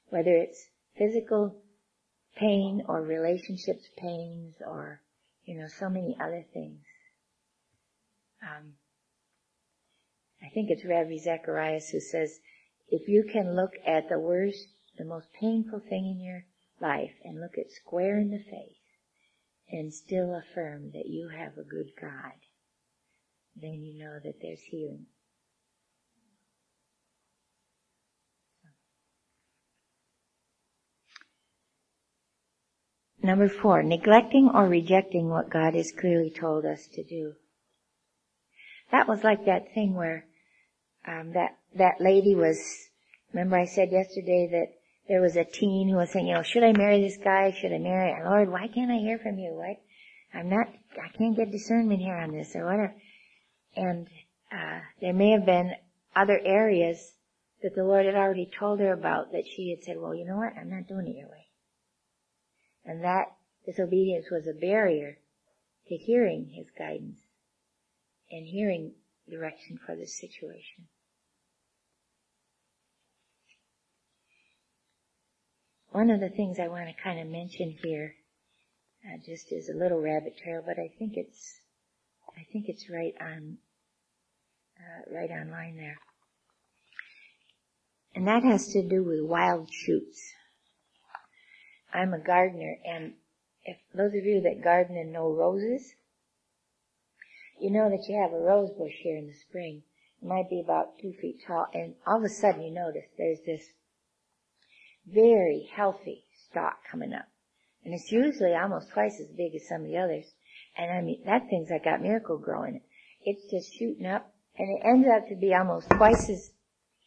Whether it's physical pain or relationships pains or, you know, so many other things. Um, I think it's Ravi Zacharias who says, if you can look at the worst, the most painful thing in your life and look it square in the face and still affirm that you have a good God, then you know that there's healing. Number four, neglecting or rejecting what God has clearly told us to do. That was like that thing where um, that that lady was. Remember, I said yesterday that there was a teen who was saying, you know, should I marry this guy? Should I marry? Lord, why can't I hear from you? What? I'm not. I can't get discernment here on this or whatever. And uh, there may have been other areas that the Lord had already told her about that she had said, well, you know what? I'm not doing it your way. And that disobedience was a barrier to hearing his guidance and hearing direction for this situation. One of the things I want to kind of mention here, uh, just as a little rabbit trail, but I think it's, I think it's right on, uh, right on line there. And that has to do with wild shoots. I'm a gardener, and if those of you that garden and know roses, you know that you have a rose bush here in the spring. It might be about two feet tall, and all of a sudden you notice there's this very healthy stalk coming up. And it's usually almost twice as big as some of the others. And I mean, that thing's like got Miracle-Gro. It's just shooting up, and it ends up to be almost twice as,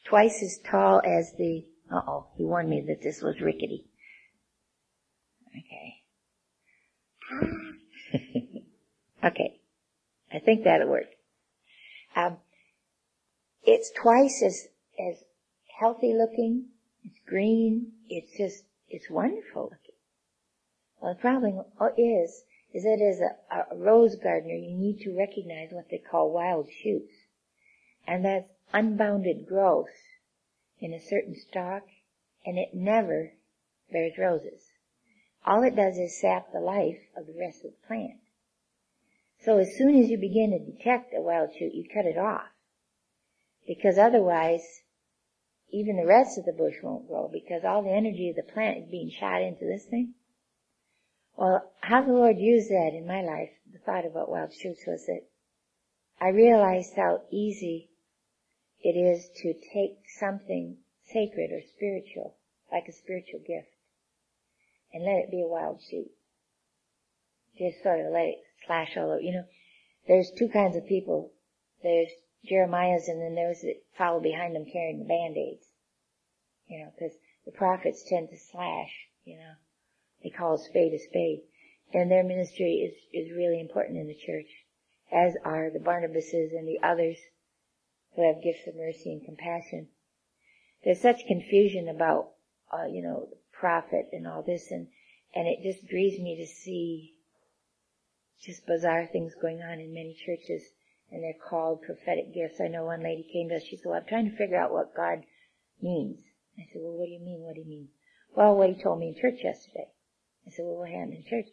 twice as tall as the, uh oh, he warned me that this was rickety. Okay. *laughs* okay. I think that'll work. Um, it's twice as, as healthy looking. It's green. It's just, it's wonderful looking. Well, the problem is, is that as a, a rose gardener, you need to recognize what they call wild shoots. And that's unbounded growth in a certain stalk, and it never bears roses all it does is sap the life of the rest of the plant. So as soon as you begin to detect a wild shoot, you cut it off. Because otherwise, even the rest of the bush won't grow because all the energy of the plant is being shot into this thing. Well, how the Lord used that in my life, the thought about wild shoots was that I realized how easy it is to take something sacred or spiritual, like a spiritual gift, and let it be a wild shoot. Just sort of let it slash all over. You know, there's two kinds of people. There's Jeremiah's and then those that follow behind them carrying the band-aids. You know, because the prophets tend to slash, you know. They call a spade a spade. And their ministry is, is really important in the church, as are the Barnabases and the others who have gifts of mercy and compassion. There's such confusion about, uh, you know, prophet and all this, and, and it just grieves me to see just bizarre things going on in many churches, and they're called prophetic gifts. I know one lady came to us, she said, well, I'm trying to figure out what God means. I said, well, what do you mean? What do you mean? Well, what he told me in church yesterday. I said, well, what happened in church?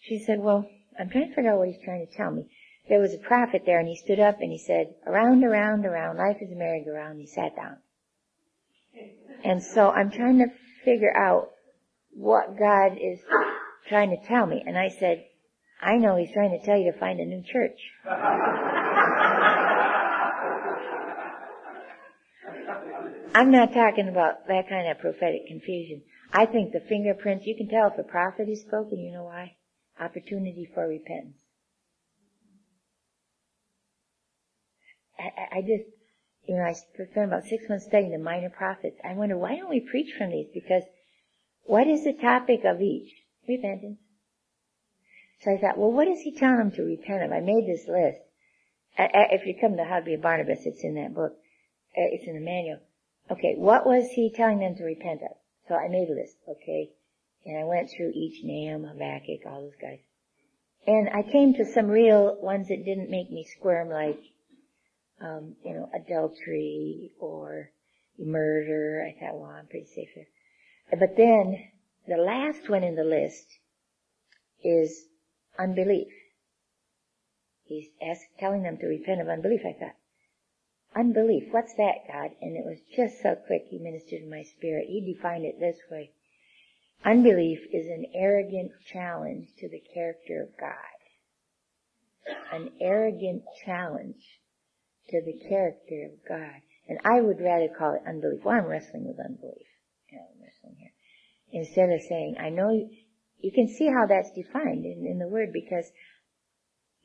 She said, well, I'm trying to figure out what he's trying to tell me. There was a prophet there and he stood up and he said, around, around, around, life is a merry-go-round. He sat down. And so I'm trying to figure out what God is trying to tell me. And I said, I know he's trying to tell you to find a new church. *laughs* I'm not talking about that kind of prophetic confusion. I think the fingerprints, you can tell if a prophet is spoken, you know why? Opportunity for repentance. I, I just, you know, I spent about six months studying the minor prophets. I wonder, why don't we preach from these? Because what is the topic of each? Repentance. So I thought, well, what is he telling them to repent of? I made this list. If you come to How to Be a Barnabas, it's in that book. Uh, it's in the manual. Okay, what was he telling them to repent of? So I made a list, okay? And I went through each Nahum, Habakkuk, all those guys. And I came to some real ones that didn't make me squirm like, um, you know, adultery or murder. I thought, well, I'm pretty safe there. But then the last one in the list is unbelief. He's asked, telling them to repent of unbelief. I thought, unbelief, what's that, God? And it was just so quick. He ministered in my spirit. He defined it this way. Unbelief is an arrogant challenge to the character of God. An arrogant challenge to the character of God. And I would rather call it unbelief. Well, I'm wrestling with unbelief. You know, I'm wrestling here. Instead of saying, I know you, you can see how that's defined in, in the word because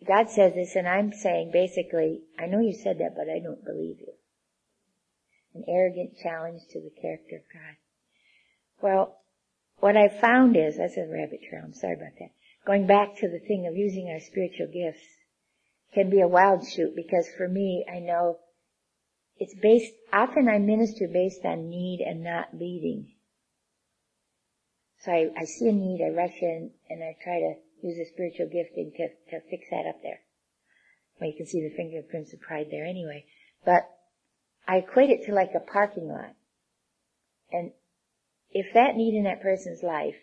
God says this and I'm saying basically, I know you said that, but I don't believe you. An arrogant challenge to the character of God. Well, what I found is, that's a rabbit trail, I'm sorry about that. Going back to the thing of using our spiritual gifts can be a wild shoot because for me, I know it's based, often I minister based on need and not leading. So I, I see a need, I rush in, and I try to use a spiritual gifting to, to fix that up there. Well, you can see the fingerprints of pride there anyway. But I equate it to like a parking lot. And if that need in that person's life,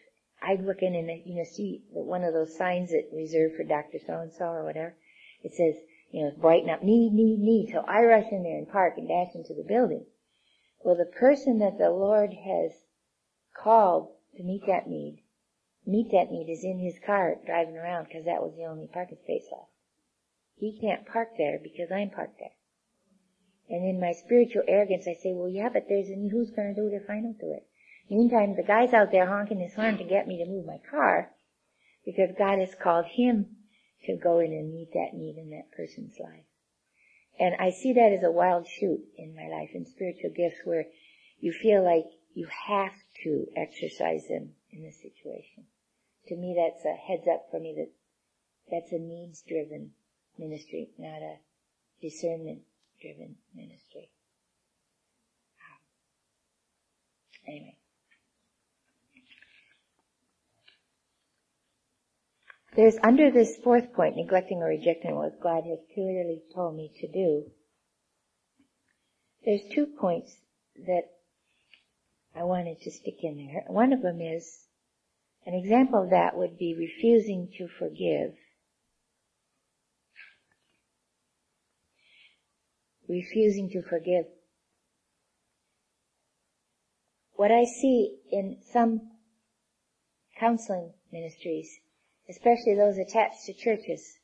I'd look in and, you know, see that one of those signs that reserved for Dr. So-and-so or whatever. It says, you know, brighten up, need, need, need. So I rush in there and park and dash into the building. Well, the person that the Lord has called to meet that need meet that need is in his car driving around because that was the only parking space left. He can't park there because I'm parked there. And in my spiritual arrogance, I say, well, yeah, but there's a need. Who's going to do it if I don't do it? Meantime, the guy's out there honking his horn to get me to move my car because God has called him to go in and meet that need in that person's life. And I see that as a wild shoot in my life in spiritual gifts where you feel like you have to exercise them in this situation to me that's a heads up for me that that's a needs driven ministry, not a discernment driven ministry. Anyway. There's under this fourth point, neglecting or rejecting what God has clearly told me to do, there's two points that I wanted to stick in there. One of them is an example of that would be refusing to forgive. Refusing to forgive. What I see in some counseling ministries, especially those attached to churches,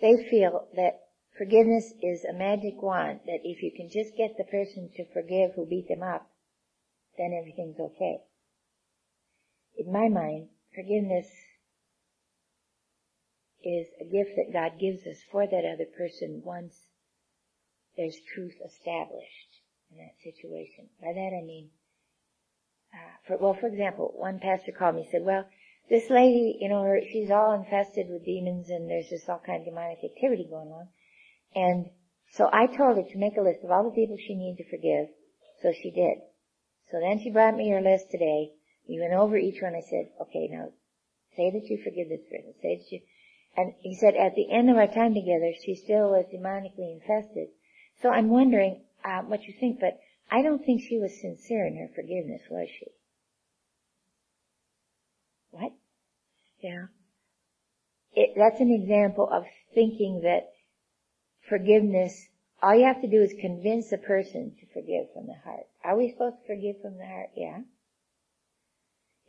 they feel that forgiveness is a magic wand, that if you can just get the person to forgive who beat them up, then everything's okay in my mind, forgiveness is a gift that God gives us for that other person once there's truth established in that situation. By that I mean, uh, for, well, for example, one pastor called me and said, well, this lady, you know, her, she's all infested with demons and there's just all kind of demonic activity going on. And so I told her to make a list of all the people she needed to forgive. So she did. So then she brought me her list today. We went over each one. I said, okay, now say that you forgive this person. Say that you, and he said at the end of our time together, she still was demonically infested. So I'm wondering uh, what you think, but I don't think she was sincere in her forgiveness, was she? What? Yeah. It, that's an example of thinking that forgiveness, all you have to do is convince a person to forgive from the heart. Are we supposed to forgive from the heart? Yeah.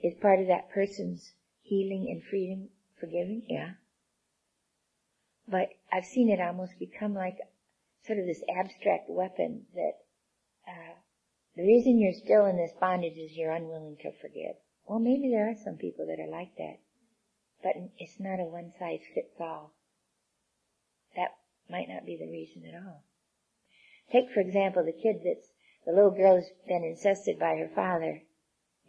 Is part of that person's healing and freedom forgiving? Yeah. But I've seen it almost become like sort of this abstract weapon that uh, the reason you're still in this bondage is you're unwilling to forgive. Well, maybe there are some people that are like that, but it's not a one size fits all. That might not be the reason at all. Take, for example, the kid that's the little girl's been incested by her father,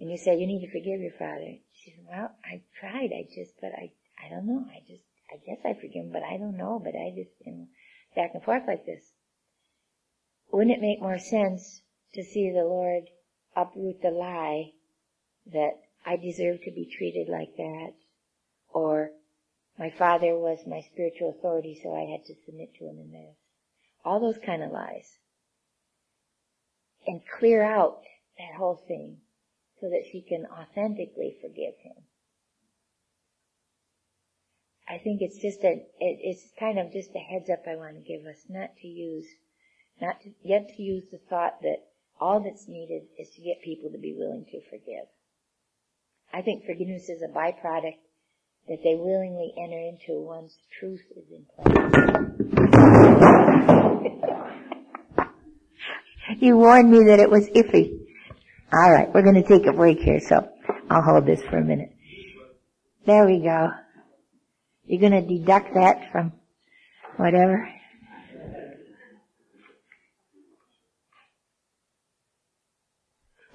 and you say, you need to forgive your father. She said, well, I tried, I just, but I, I don't know, I just, I guess I forgive him, but I don't know, but I just, you know, back and forth like this. Wouldn't it make more sense to see the Lord uproot the lie that I deserve to be treated like that, or my father was my spiritual authority, so I had to submit to him in this. All those kind of lies and clear out that whole thing so that she can authentically forgive him. I think it's just a, it, it's kind of just a heads up I want to give us, not to use, not to, yet to use the thought that all that's needed is to get people to be willing to forgive. I think forgiveness is a byproduct that they willingly enter into once truth is in place. You warned me that it was iffy. All right, we're going to take a break here, so I'll hold this for a minute. There we go. You're going to deduct that from whatever.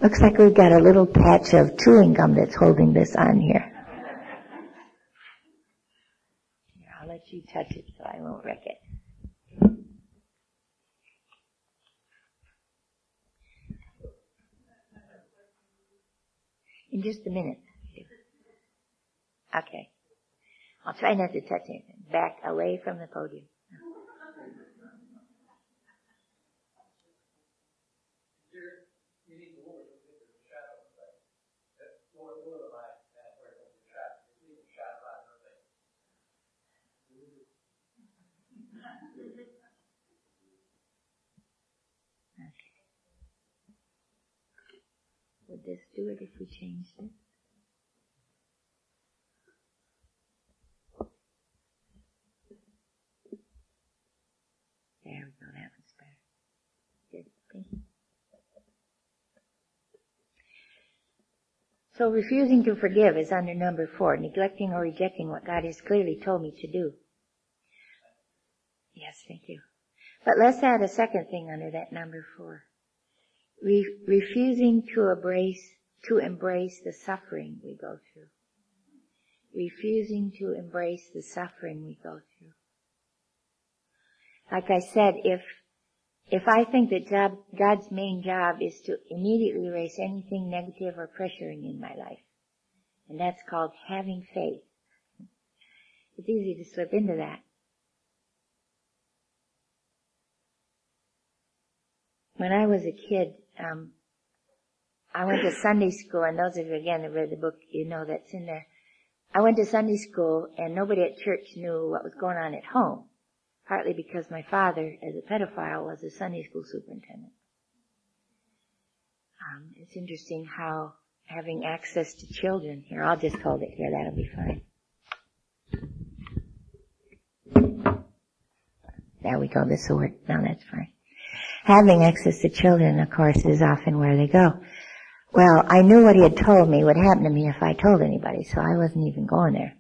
Looks like we've got a little patch of chewing gum that's holding this on here. here I'll let you touch it so I won't wreck it. in just a minute. Okay. I'll try not to touch anything. Back away from the podium. Would this do it if we changed it? There we go, that one's better. Good, thank you. So refusing to forgive is under number four, neglecting or rejecting what God has clearly told me to do. Yes, thank you. But let's add a second thing under that number four re- refusing to embrace to embrace the suffering we go through. Refusing to embrace the suffering we go through. Like I said, if if I think that job, God's main job is to immediately erase anything negative or pressuring in my life, and that's called having faith, it's easy to slip into that. When I was a kid, um, I went to Sunday school, and those of you again that read the book, you know that's in there. I went to Sunday school, and nobody at church knew what was going on at home. Partly because my father, as a pedophile, was a Sunday school superintendent. Um, it's interesting how having access to children here, I'll just hold it here, that'll be fine. There we go, this will work. Now that's fine having access to children, of course, is often where they go. Well, I knew what he had told me would happen to me if I told anybody, so I wasn't even going there.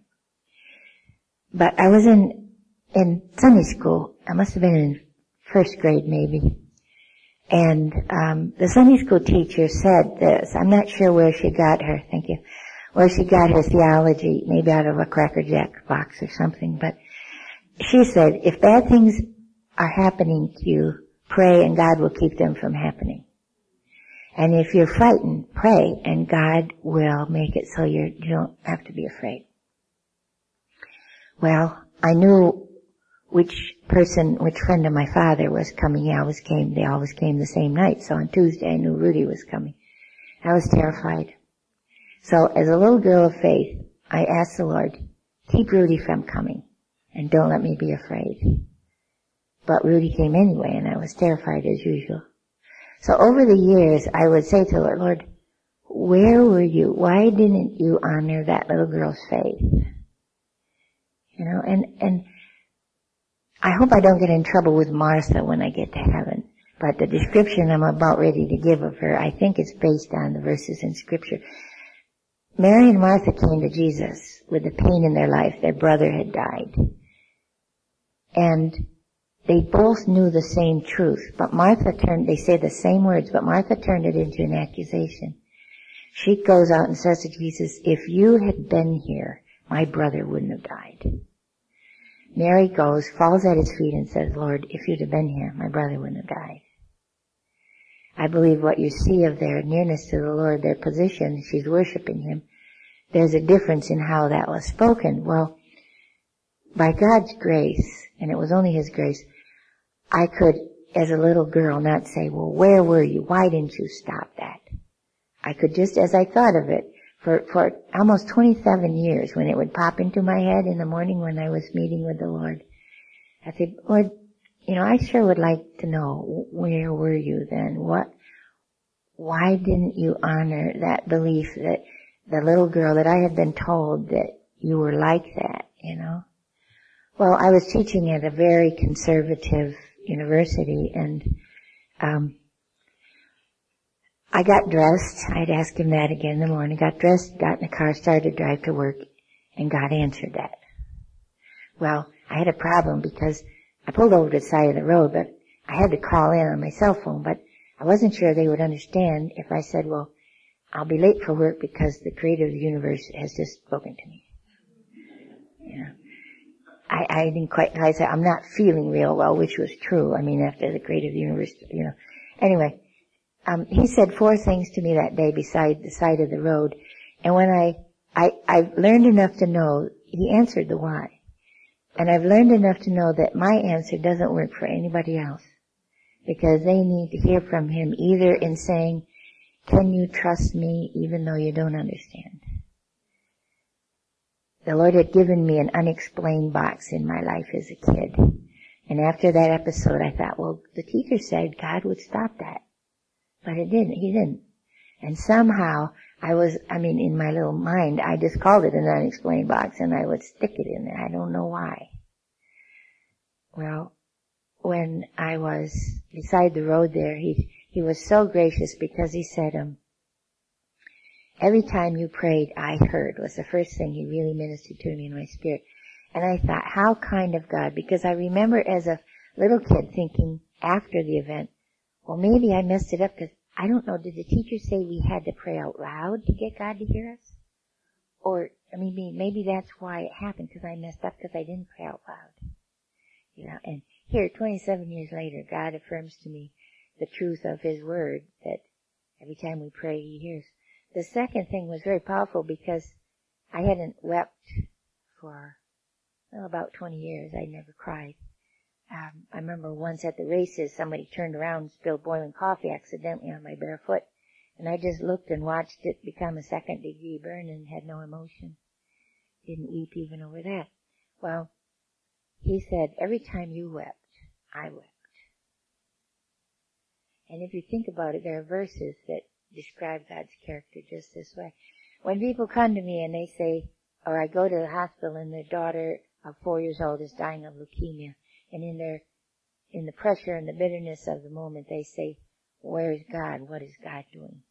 But I was in, in Sunday school. I must have been in first grade maybe. And, um, the Sunday school teacher said this. I'm not sure where she got her, thank you. where she got her theology, maybe out of a Cracker Jack box or something, but she said, if bad things are happening to you, pray and God will keep them from happening. And if you're frightened, pray and God will make it so you don't have to be afraid. Well, I knew which person, which friend of my father was coming. He always came, they always came the same night. So on Tuesday I knew Rudy was coming. I was terrified. So as a little girl of faith, I asked the Lord, keep Rudy from coming and don't let me be afraid. But Rudy came anyway and I was terrified as usual. So over the years I would say to the Lord, Lord, where were you? Why didn't you honor that little girl's faith? You know, and, and I hope I don't get in trouble with Martha when I get to heaven. But the description I'm about ready to give of her, I think is based on the verses in scripture. Mary and Martha came to Jesus with the pain in their life. Their brother had died. And they both knew the same truth, but Martha turned, they say the same words, but Martha turned it into an accusation. She goes out and says to Jesus, if you had been here, my brother wouldn't have died. Mary goes, falls at his feet and says, Lord, if you'd have been here, my brother wouldn't have died. I believe what you see of their nearness to the Lord, their position, she's worshiping Him, there's a difference in how that was spoken. Well, by God's grace, and it was only His grace, I could, as a little girl, not say, well, where were you? Why didn't you stop that? I could just, as I thought of it, for, for almost 27 years when it would pop into my head in the morning when I was meeting with the Lord. I said, Lord, you know, I sure would like to know where were you then? What, why didn't you honor that belief that the little girl that I had been told that you were like that, you know? Well, I was teaching at a very conservative university and, um, I got dressed. I'd ask him that again in the morning. Got dressed, got in the car, started to drive to work, and God answered that. Well, I had a problem because I pulled over to the side of the road, but I had to call in on my cell phone, but I wasn't sure they would understand if I said, well, I'll be late for work because the creator of the universe has just spoken to me. Know. I, I didn't quite, I said, I'm not feeling real well, which was true. I mean, after the the universe, you know. Anyway, um, he said four things to me that day beside the side of the road. And when I, I, I learned enough to know, he answered the why. And I've learned enough to know that my answer doesn't work for anybody else. Because they need to hear from him either in saying, can you trust me even though you don't understand? The Lord had given me an unexplained box in my life as a kid. And after that episode, I thought, well, the teacher said God would stop that. But it didn't. He didn't. And somehow, I was, I mean, in my little mind, I just called it an unexplained box and I would stick it in there. I don't know why. Well, when I was beside the road there, he, he was so gracious because he said, um, every time you prayed, I heard was the first thing he really ministered to me in my spirit. And I thought, how kind of God, because I remember as a little kid thinking after the event, well, maybe I messed it up because I don't know. Did the teacher say we had to pray out loud to get God to hear us? Or, I mean, maybe that's why it happened because I messed up because I didn't pray out loud. You know, and here, 27 years later, God affirms to me the truth of His Word that every time we pray, He hears. The second thing was very powerful because I hadn't wept for, well, about 20 years. I never cried. Um, I remember once at the races, somebody turned around and spilled boiling coffee accidentally on my bare foot. And I just looked and watched it become a second degree burn and had no emotion. Didn't weep even over that. Well, he said, every time you wept, I wept. And if you think about it, there are verses that describe God's character just this way. When people come to me and they say, or I go to the hospital and their daughter of four years old is dying of leukemia, and in their, in the pressure and the bitterness of the moment, they say, where is God? What is God doing?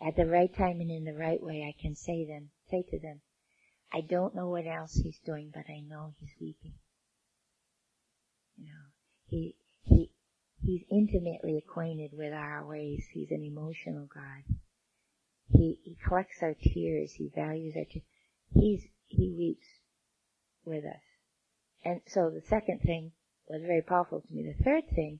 At the right time and in the right way, I can say them, say to them, I don't know what else he's doing, but I know he's weeping. You know, he, he, he's intimately acquainted with our ways. He's an emotional God. He, he collects our tears. He values our tears. He's, he weeps with us. And so the second thing was very powerful to me. The third thing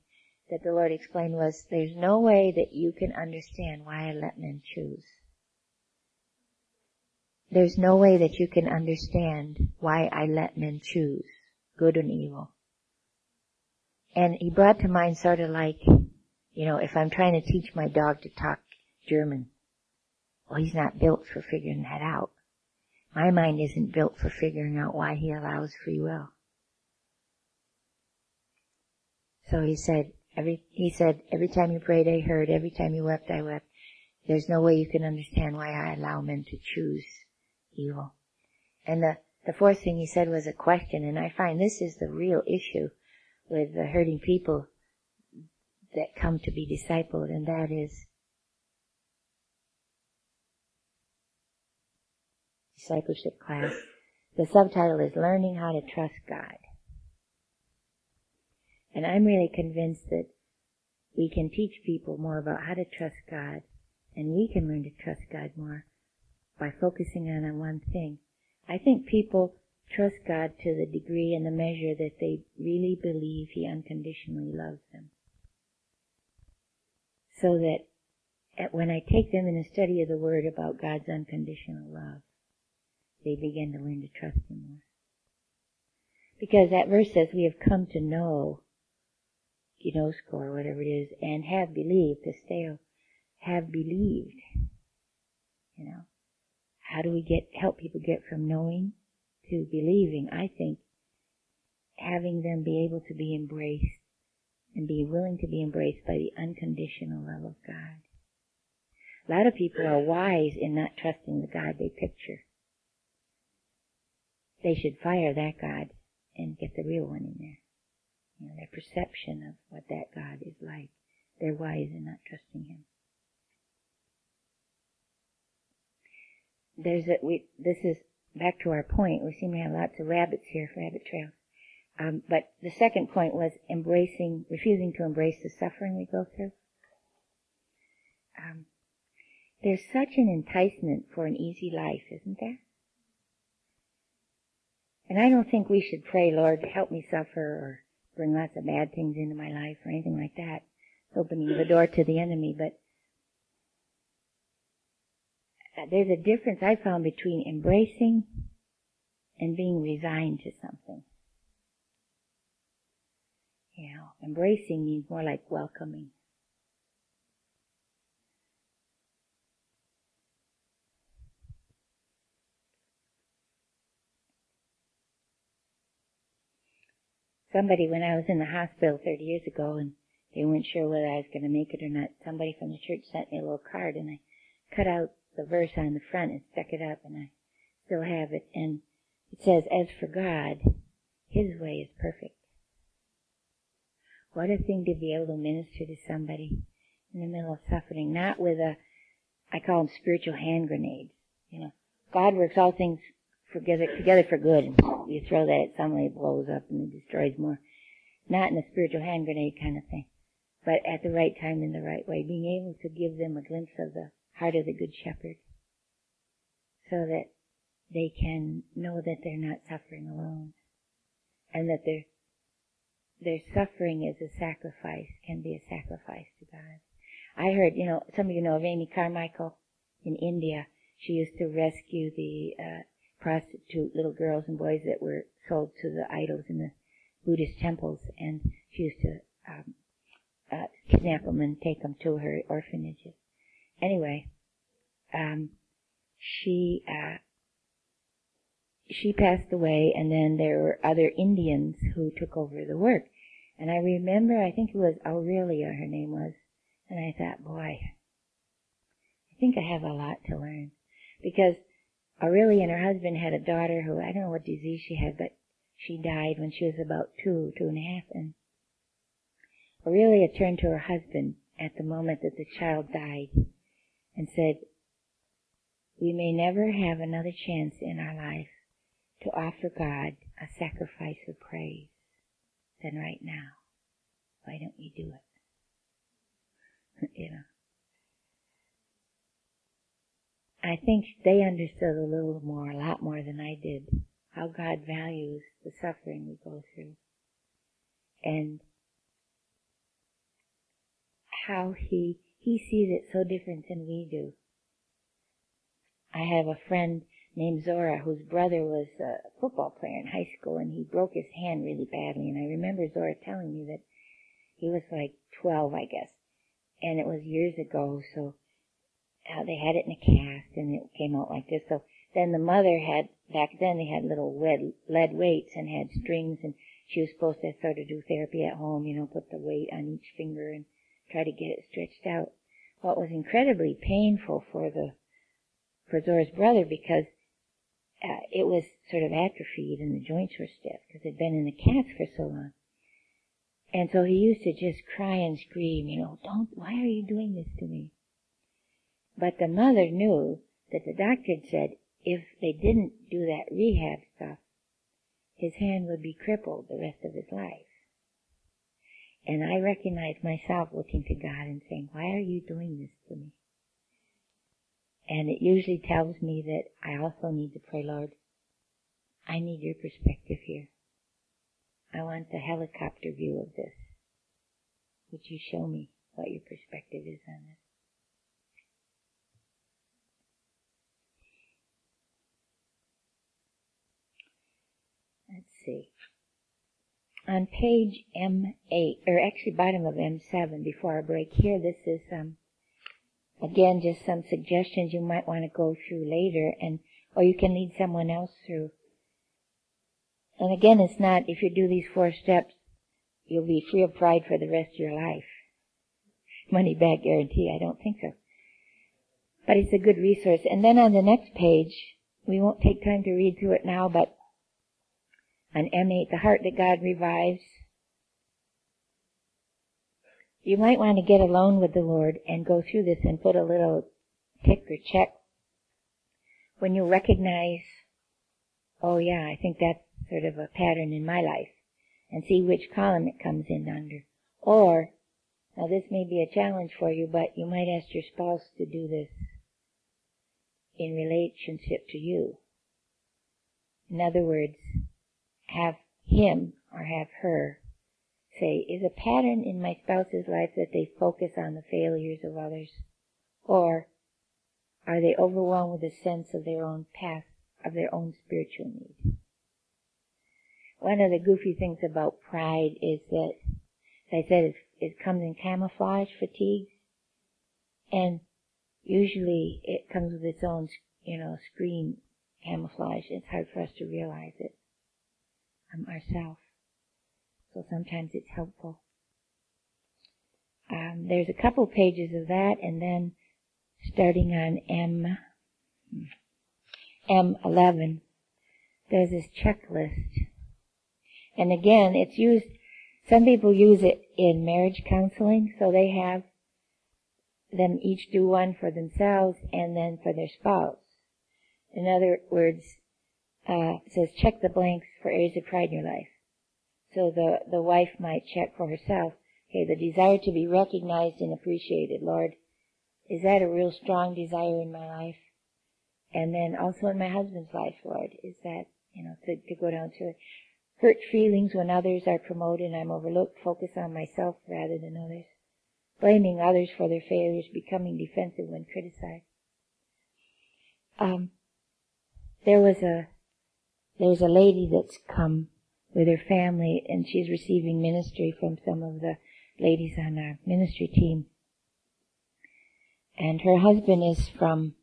that the Lord explained was there's no way that you can understand why I let men choose. There's no way that you can understand why I let men choose good and evil. And he brought to mind sort of like, you know, if I'm trying to teach my dog to talk German, well, he's not built for figuring that out. My mind isn't built for figuring out why he allows free will. So he said, every, he said, every time you prayed I heard, every time you wept I wept. There's no way you can understand why I allow men to choose evil. And the, the fourth thing he said was a question, and I find this is the real issue with the hurting people that come to be discipled, and that is discipleship class. The subtitle is Learning How to Trust God. And I'm really convinced that we can teach people more about how to trust God, and we can learn to trust God more by focusing on one thing. I think people trust God to the degree and the measure that they really believe He unconditionally loves them. So that when I take them in a study of the Word about God's unconditional love, they begin to learn to trust Him more. Because that verse says we have come to know ginosko or whatever it is, and have believed, pisteo, have believed. You know, how do we get help people get from knowing to believing? I think having them be able to be embraced and be willing to be embraced by the unconditional love of God. A lot of people are wise in not trusting the God they picture. They should fire that God and get the real one in there you know, their perception of what that God is like. They're wise in not trusting Him. There's a, we, this is back to our point. We seem to have lots of rabbits here, rabbit trails. Um, but the second point was embracing, refusing to embrace the suffering we go through. Um, there's such an enticement for an easy life, isn't there? And I don't think we should pray, Lord, help me suffer, or bring lots of bad things into my life or anything like that. It's opening the door to the enemy, but uh, Uh, there's a difference I found between embracing and being resigned to something. You know, embracing means more like welcoming. somebody when I was in the hospital 30 years ago and they weren't sure whether I was going to make it or not, somebody from the church sent me a little card and I cut out the verse on the front and stuck it up and I still have it and it says, as for God, His way is perfect. What a thing to be able to minister to somebody in the middle of suffering, not with a, I call them spiritual hand grenades. You know, God works all things together, together for good. And you throw that at somebody, it blows up and it destroys more. Not in a spiritual hand grenade kind of thing, but at the right time in the right way. Being able to give them a glimpse of the heart of the Good Shepherd so that they can know that they're not suffering alone and that their their suffering is a sacrifice, can be a sacrifice to God. I heard, you know, some of you know of Amy Carmichael in India. She used to rescue the uh, prostitute little girls and boys that were sold to the idols in the Buddhist temples, and she used to um, uh, kidnap them and take them to her orphanages. Anyway, um, she uh, she passed away, and then there were other Indians who took over the work. And I remember, I think it was Aurelia, her name was, and I thought, boy, I think I have a lot to learn because Aurelia and her husband had a daughter who, I don't know what disease she had, but she died when she was about two, two and a half. And Aurelia turned to her husband at the moment that the child died and said, we may never have another chance in our life to offer God a sacrifice of praise than right now. Why don't we do it? *laughs* you know. I think they understood a little more, a lot more than I did, how God values the suffering we go through. And how he, he sees it so different than we do. I have a friend named Zora whose brother was a football player in high school and he broke his hand really badly. And I remember Zora telling me that he was like 12 I guess. And it was years ago so uh, they had it in a cast and it came out like this. So then the mother had back then they had little lead, lead weights and had strings and she was supposed to sort of do therapy at home you know put the weight on each finger and try to get it stretched out it was incredibly painful for the for Zora's brother because uh, it was sort of atrophied and the joints were stiff because it had been in the cast for so long. And so he used to just cry and scream, you know, don't, why are you doing this to me? But the mother knew that the doctor had said if they didn't do that rehab stuff, his hand would be crippled the rest of his life. And I recognize myself looking to God and saying, why are you doing this to me? And it usually tells me that I also need to pray, Lord, I need your perspective here. I want the helicopter view of this. Would you show me what your perspective is on this? Let's see. On page M8, or actually bottom of M7, before our break here, this is um, Again, just some suggestions you might want to go through later and, or you can lead someone else through. And again, it's not, if you do these four steps, you'll be free of pride for the rest of your life. Money back guarantee, I don't think so. But it's a good resource. And then on the next page, we won't take time to read through it now, but on M8, the heart that God revives, you might want to get alone with the Lord and go through this and put a little tick or check when you recognize, oh yeah, I think that's sort of a pattern in my life and see which column it comes in under. Or, now this may be a challenge for you, but you might ask your spouse to do this in relationship to you. In other words, have him or have her say, is a pattern in my spouse's life that they focus on the failures of others? Or are they overwhelmed with a sense of their own path, of their own spiritual need? One of the goofy things about pride is that, as I said, it, comes in camouflage fatigues. And usually it comes with its own, you know, screen camouflage. It's hard for us to realize it um, ourselves. So sometimes it's helpful. Um, there's a couple pages of that, and then starting on M M11, there's this checklist. And again, it's used, some people use it in marriage counseling, so they have them each do one for themselves and then for their spouse. In other words, uh, says check the blanks for areas of pride in your life. So the, the wife might check for herself, okay, the desire to be recognized and appreciated, Lord, is that a real strong desire in my life? And then also in my husband's life, Lord, is that, you know, to, to go down to it. Hurt feelings when others are promoted and I'm overlooked, focus on myself rather than others. Blaming others for their failures, becoming defensive when criticized. Um, there was a, there's a lady that's come with her family, and she's receiving ministry from some of the ladies on our ministry team. And her husband is from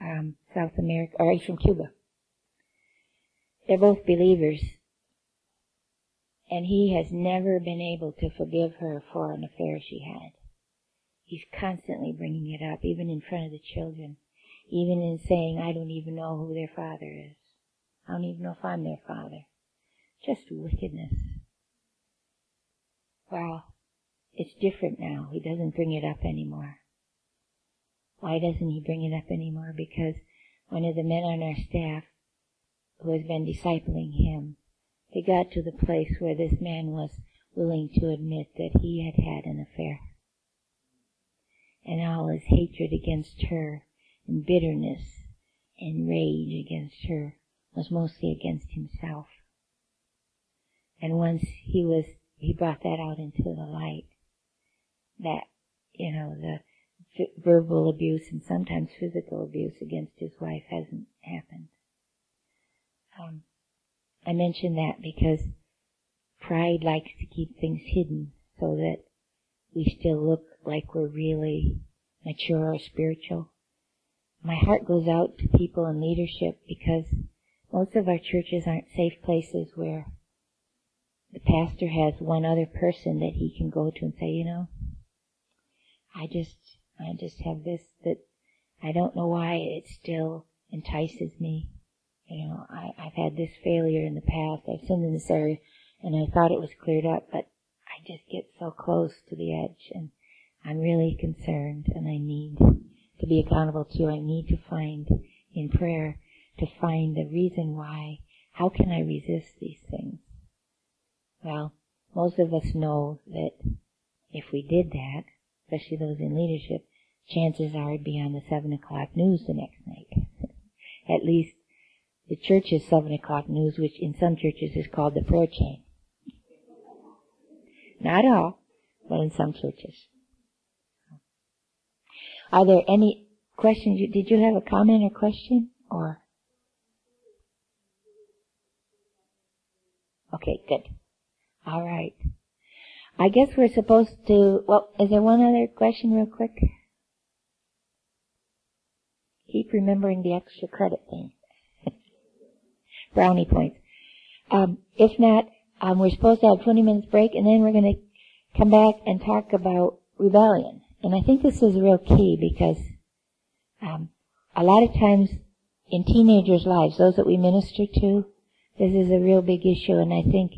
um, South America, or he's from Cuba. They're both believers, and he has never been able to forgive her for an affair she had. He's constantly bringing it up, even in front of the children, even in saying, I don't even know who their father is. I don't even know if I'm their father. Just wickedness. Well, it's different now. He doesn't bring it up anymore. Why doesn't he bring it up anymore? Because one of the men on our staff who has been discipling him, they got to the place where this man was willing to admit that he had had an affair. And all his hatred against her and bitterness and rage against her was mostly against himself. And once he was, he brought that out into the light. That, you know, the verbal abuse and sometimes physical abuse against his wife hasn't happened. Um, I mention that because pride likes to keep things hidden so that we still look like we're really mature or spiritual. My heart goes out to people in leadership because most of our churches aren't safe places where the pastor has one other person that he can go to and say, you know, I just, I just have this that I don't know why it still entices me. You know, I, I've had this failure in the past. I've sinned in this area and I thought it was cleared up, but I just get so close to the edge and I'm really concerned and I need to be accountable to. I need to find in prayer to find the reason why. How can I resist these things? Well, most of us know that if we did that, especially those in leadership, chances are it'd be on the seven o'clock news the next night. *laughs* At least the church's seven o'clock news, which in some churches is called the prayer chain. Not all, but in some churches. Are there any questions? Did you have a comment or question? Or? Okay, good. All right. I guess we're supposed to, well, is there one other question real quick? Keep remembering the extra credit thing. *laughs* Brownie points. Um, if not, um, we're supposed to have 20 minutes break and then we're going to come back and talk about rebellion. And I think this is real key because um, a lot of times in teenagers' lives, those that we minister to, this is a real big issue. And I think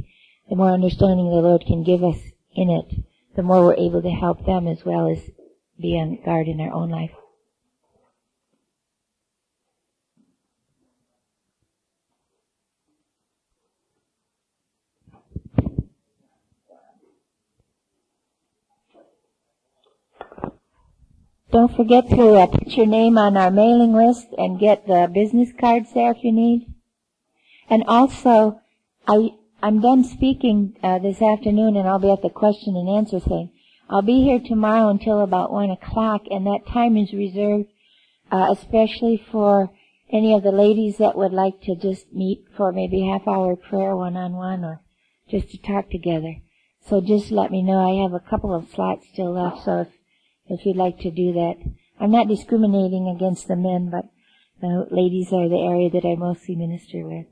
the more understanding the Lord can give us in it, the more we're able to help them as well as be on guard in our own life. Don't forget to uh, put your name on our mailing list and get the business cards there if you need. And also, I, I'm done speaking uh, this afternoon and I'll be at the question and answer thing. I'll be here tomorrow until about one o'clock and that time is reserved uh, especially for any of the ladies that would like to just meet for maybe half hour prayer one on one or just to talk together. So just let me know. I have a couple of slots still left, so if if you'd like to do that. I'm not discriminating against the men, but the ladies are the area that I mostly minister with.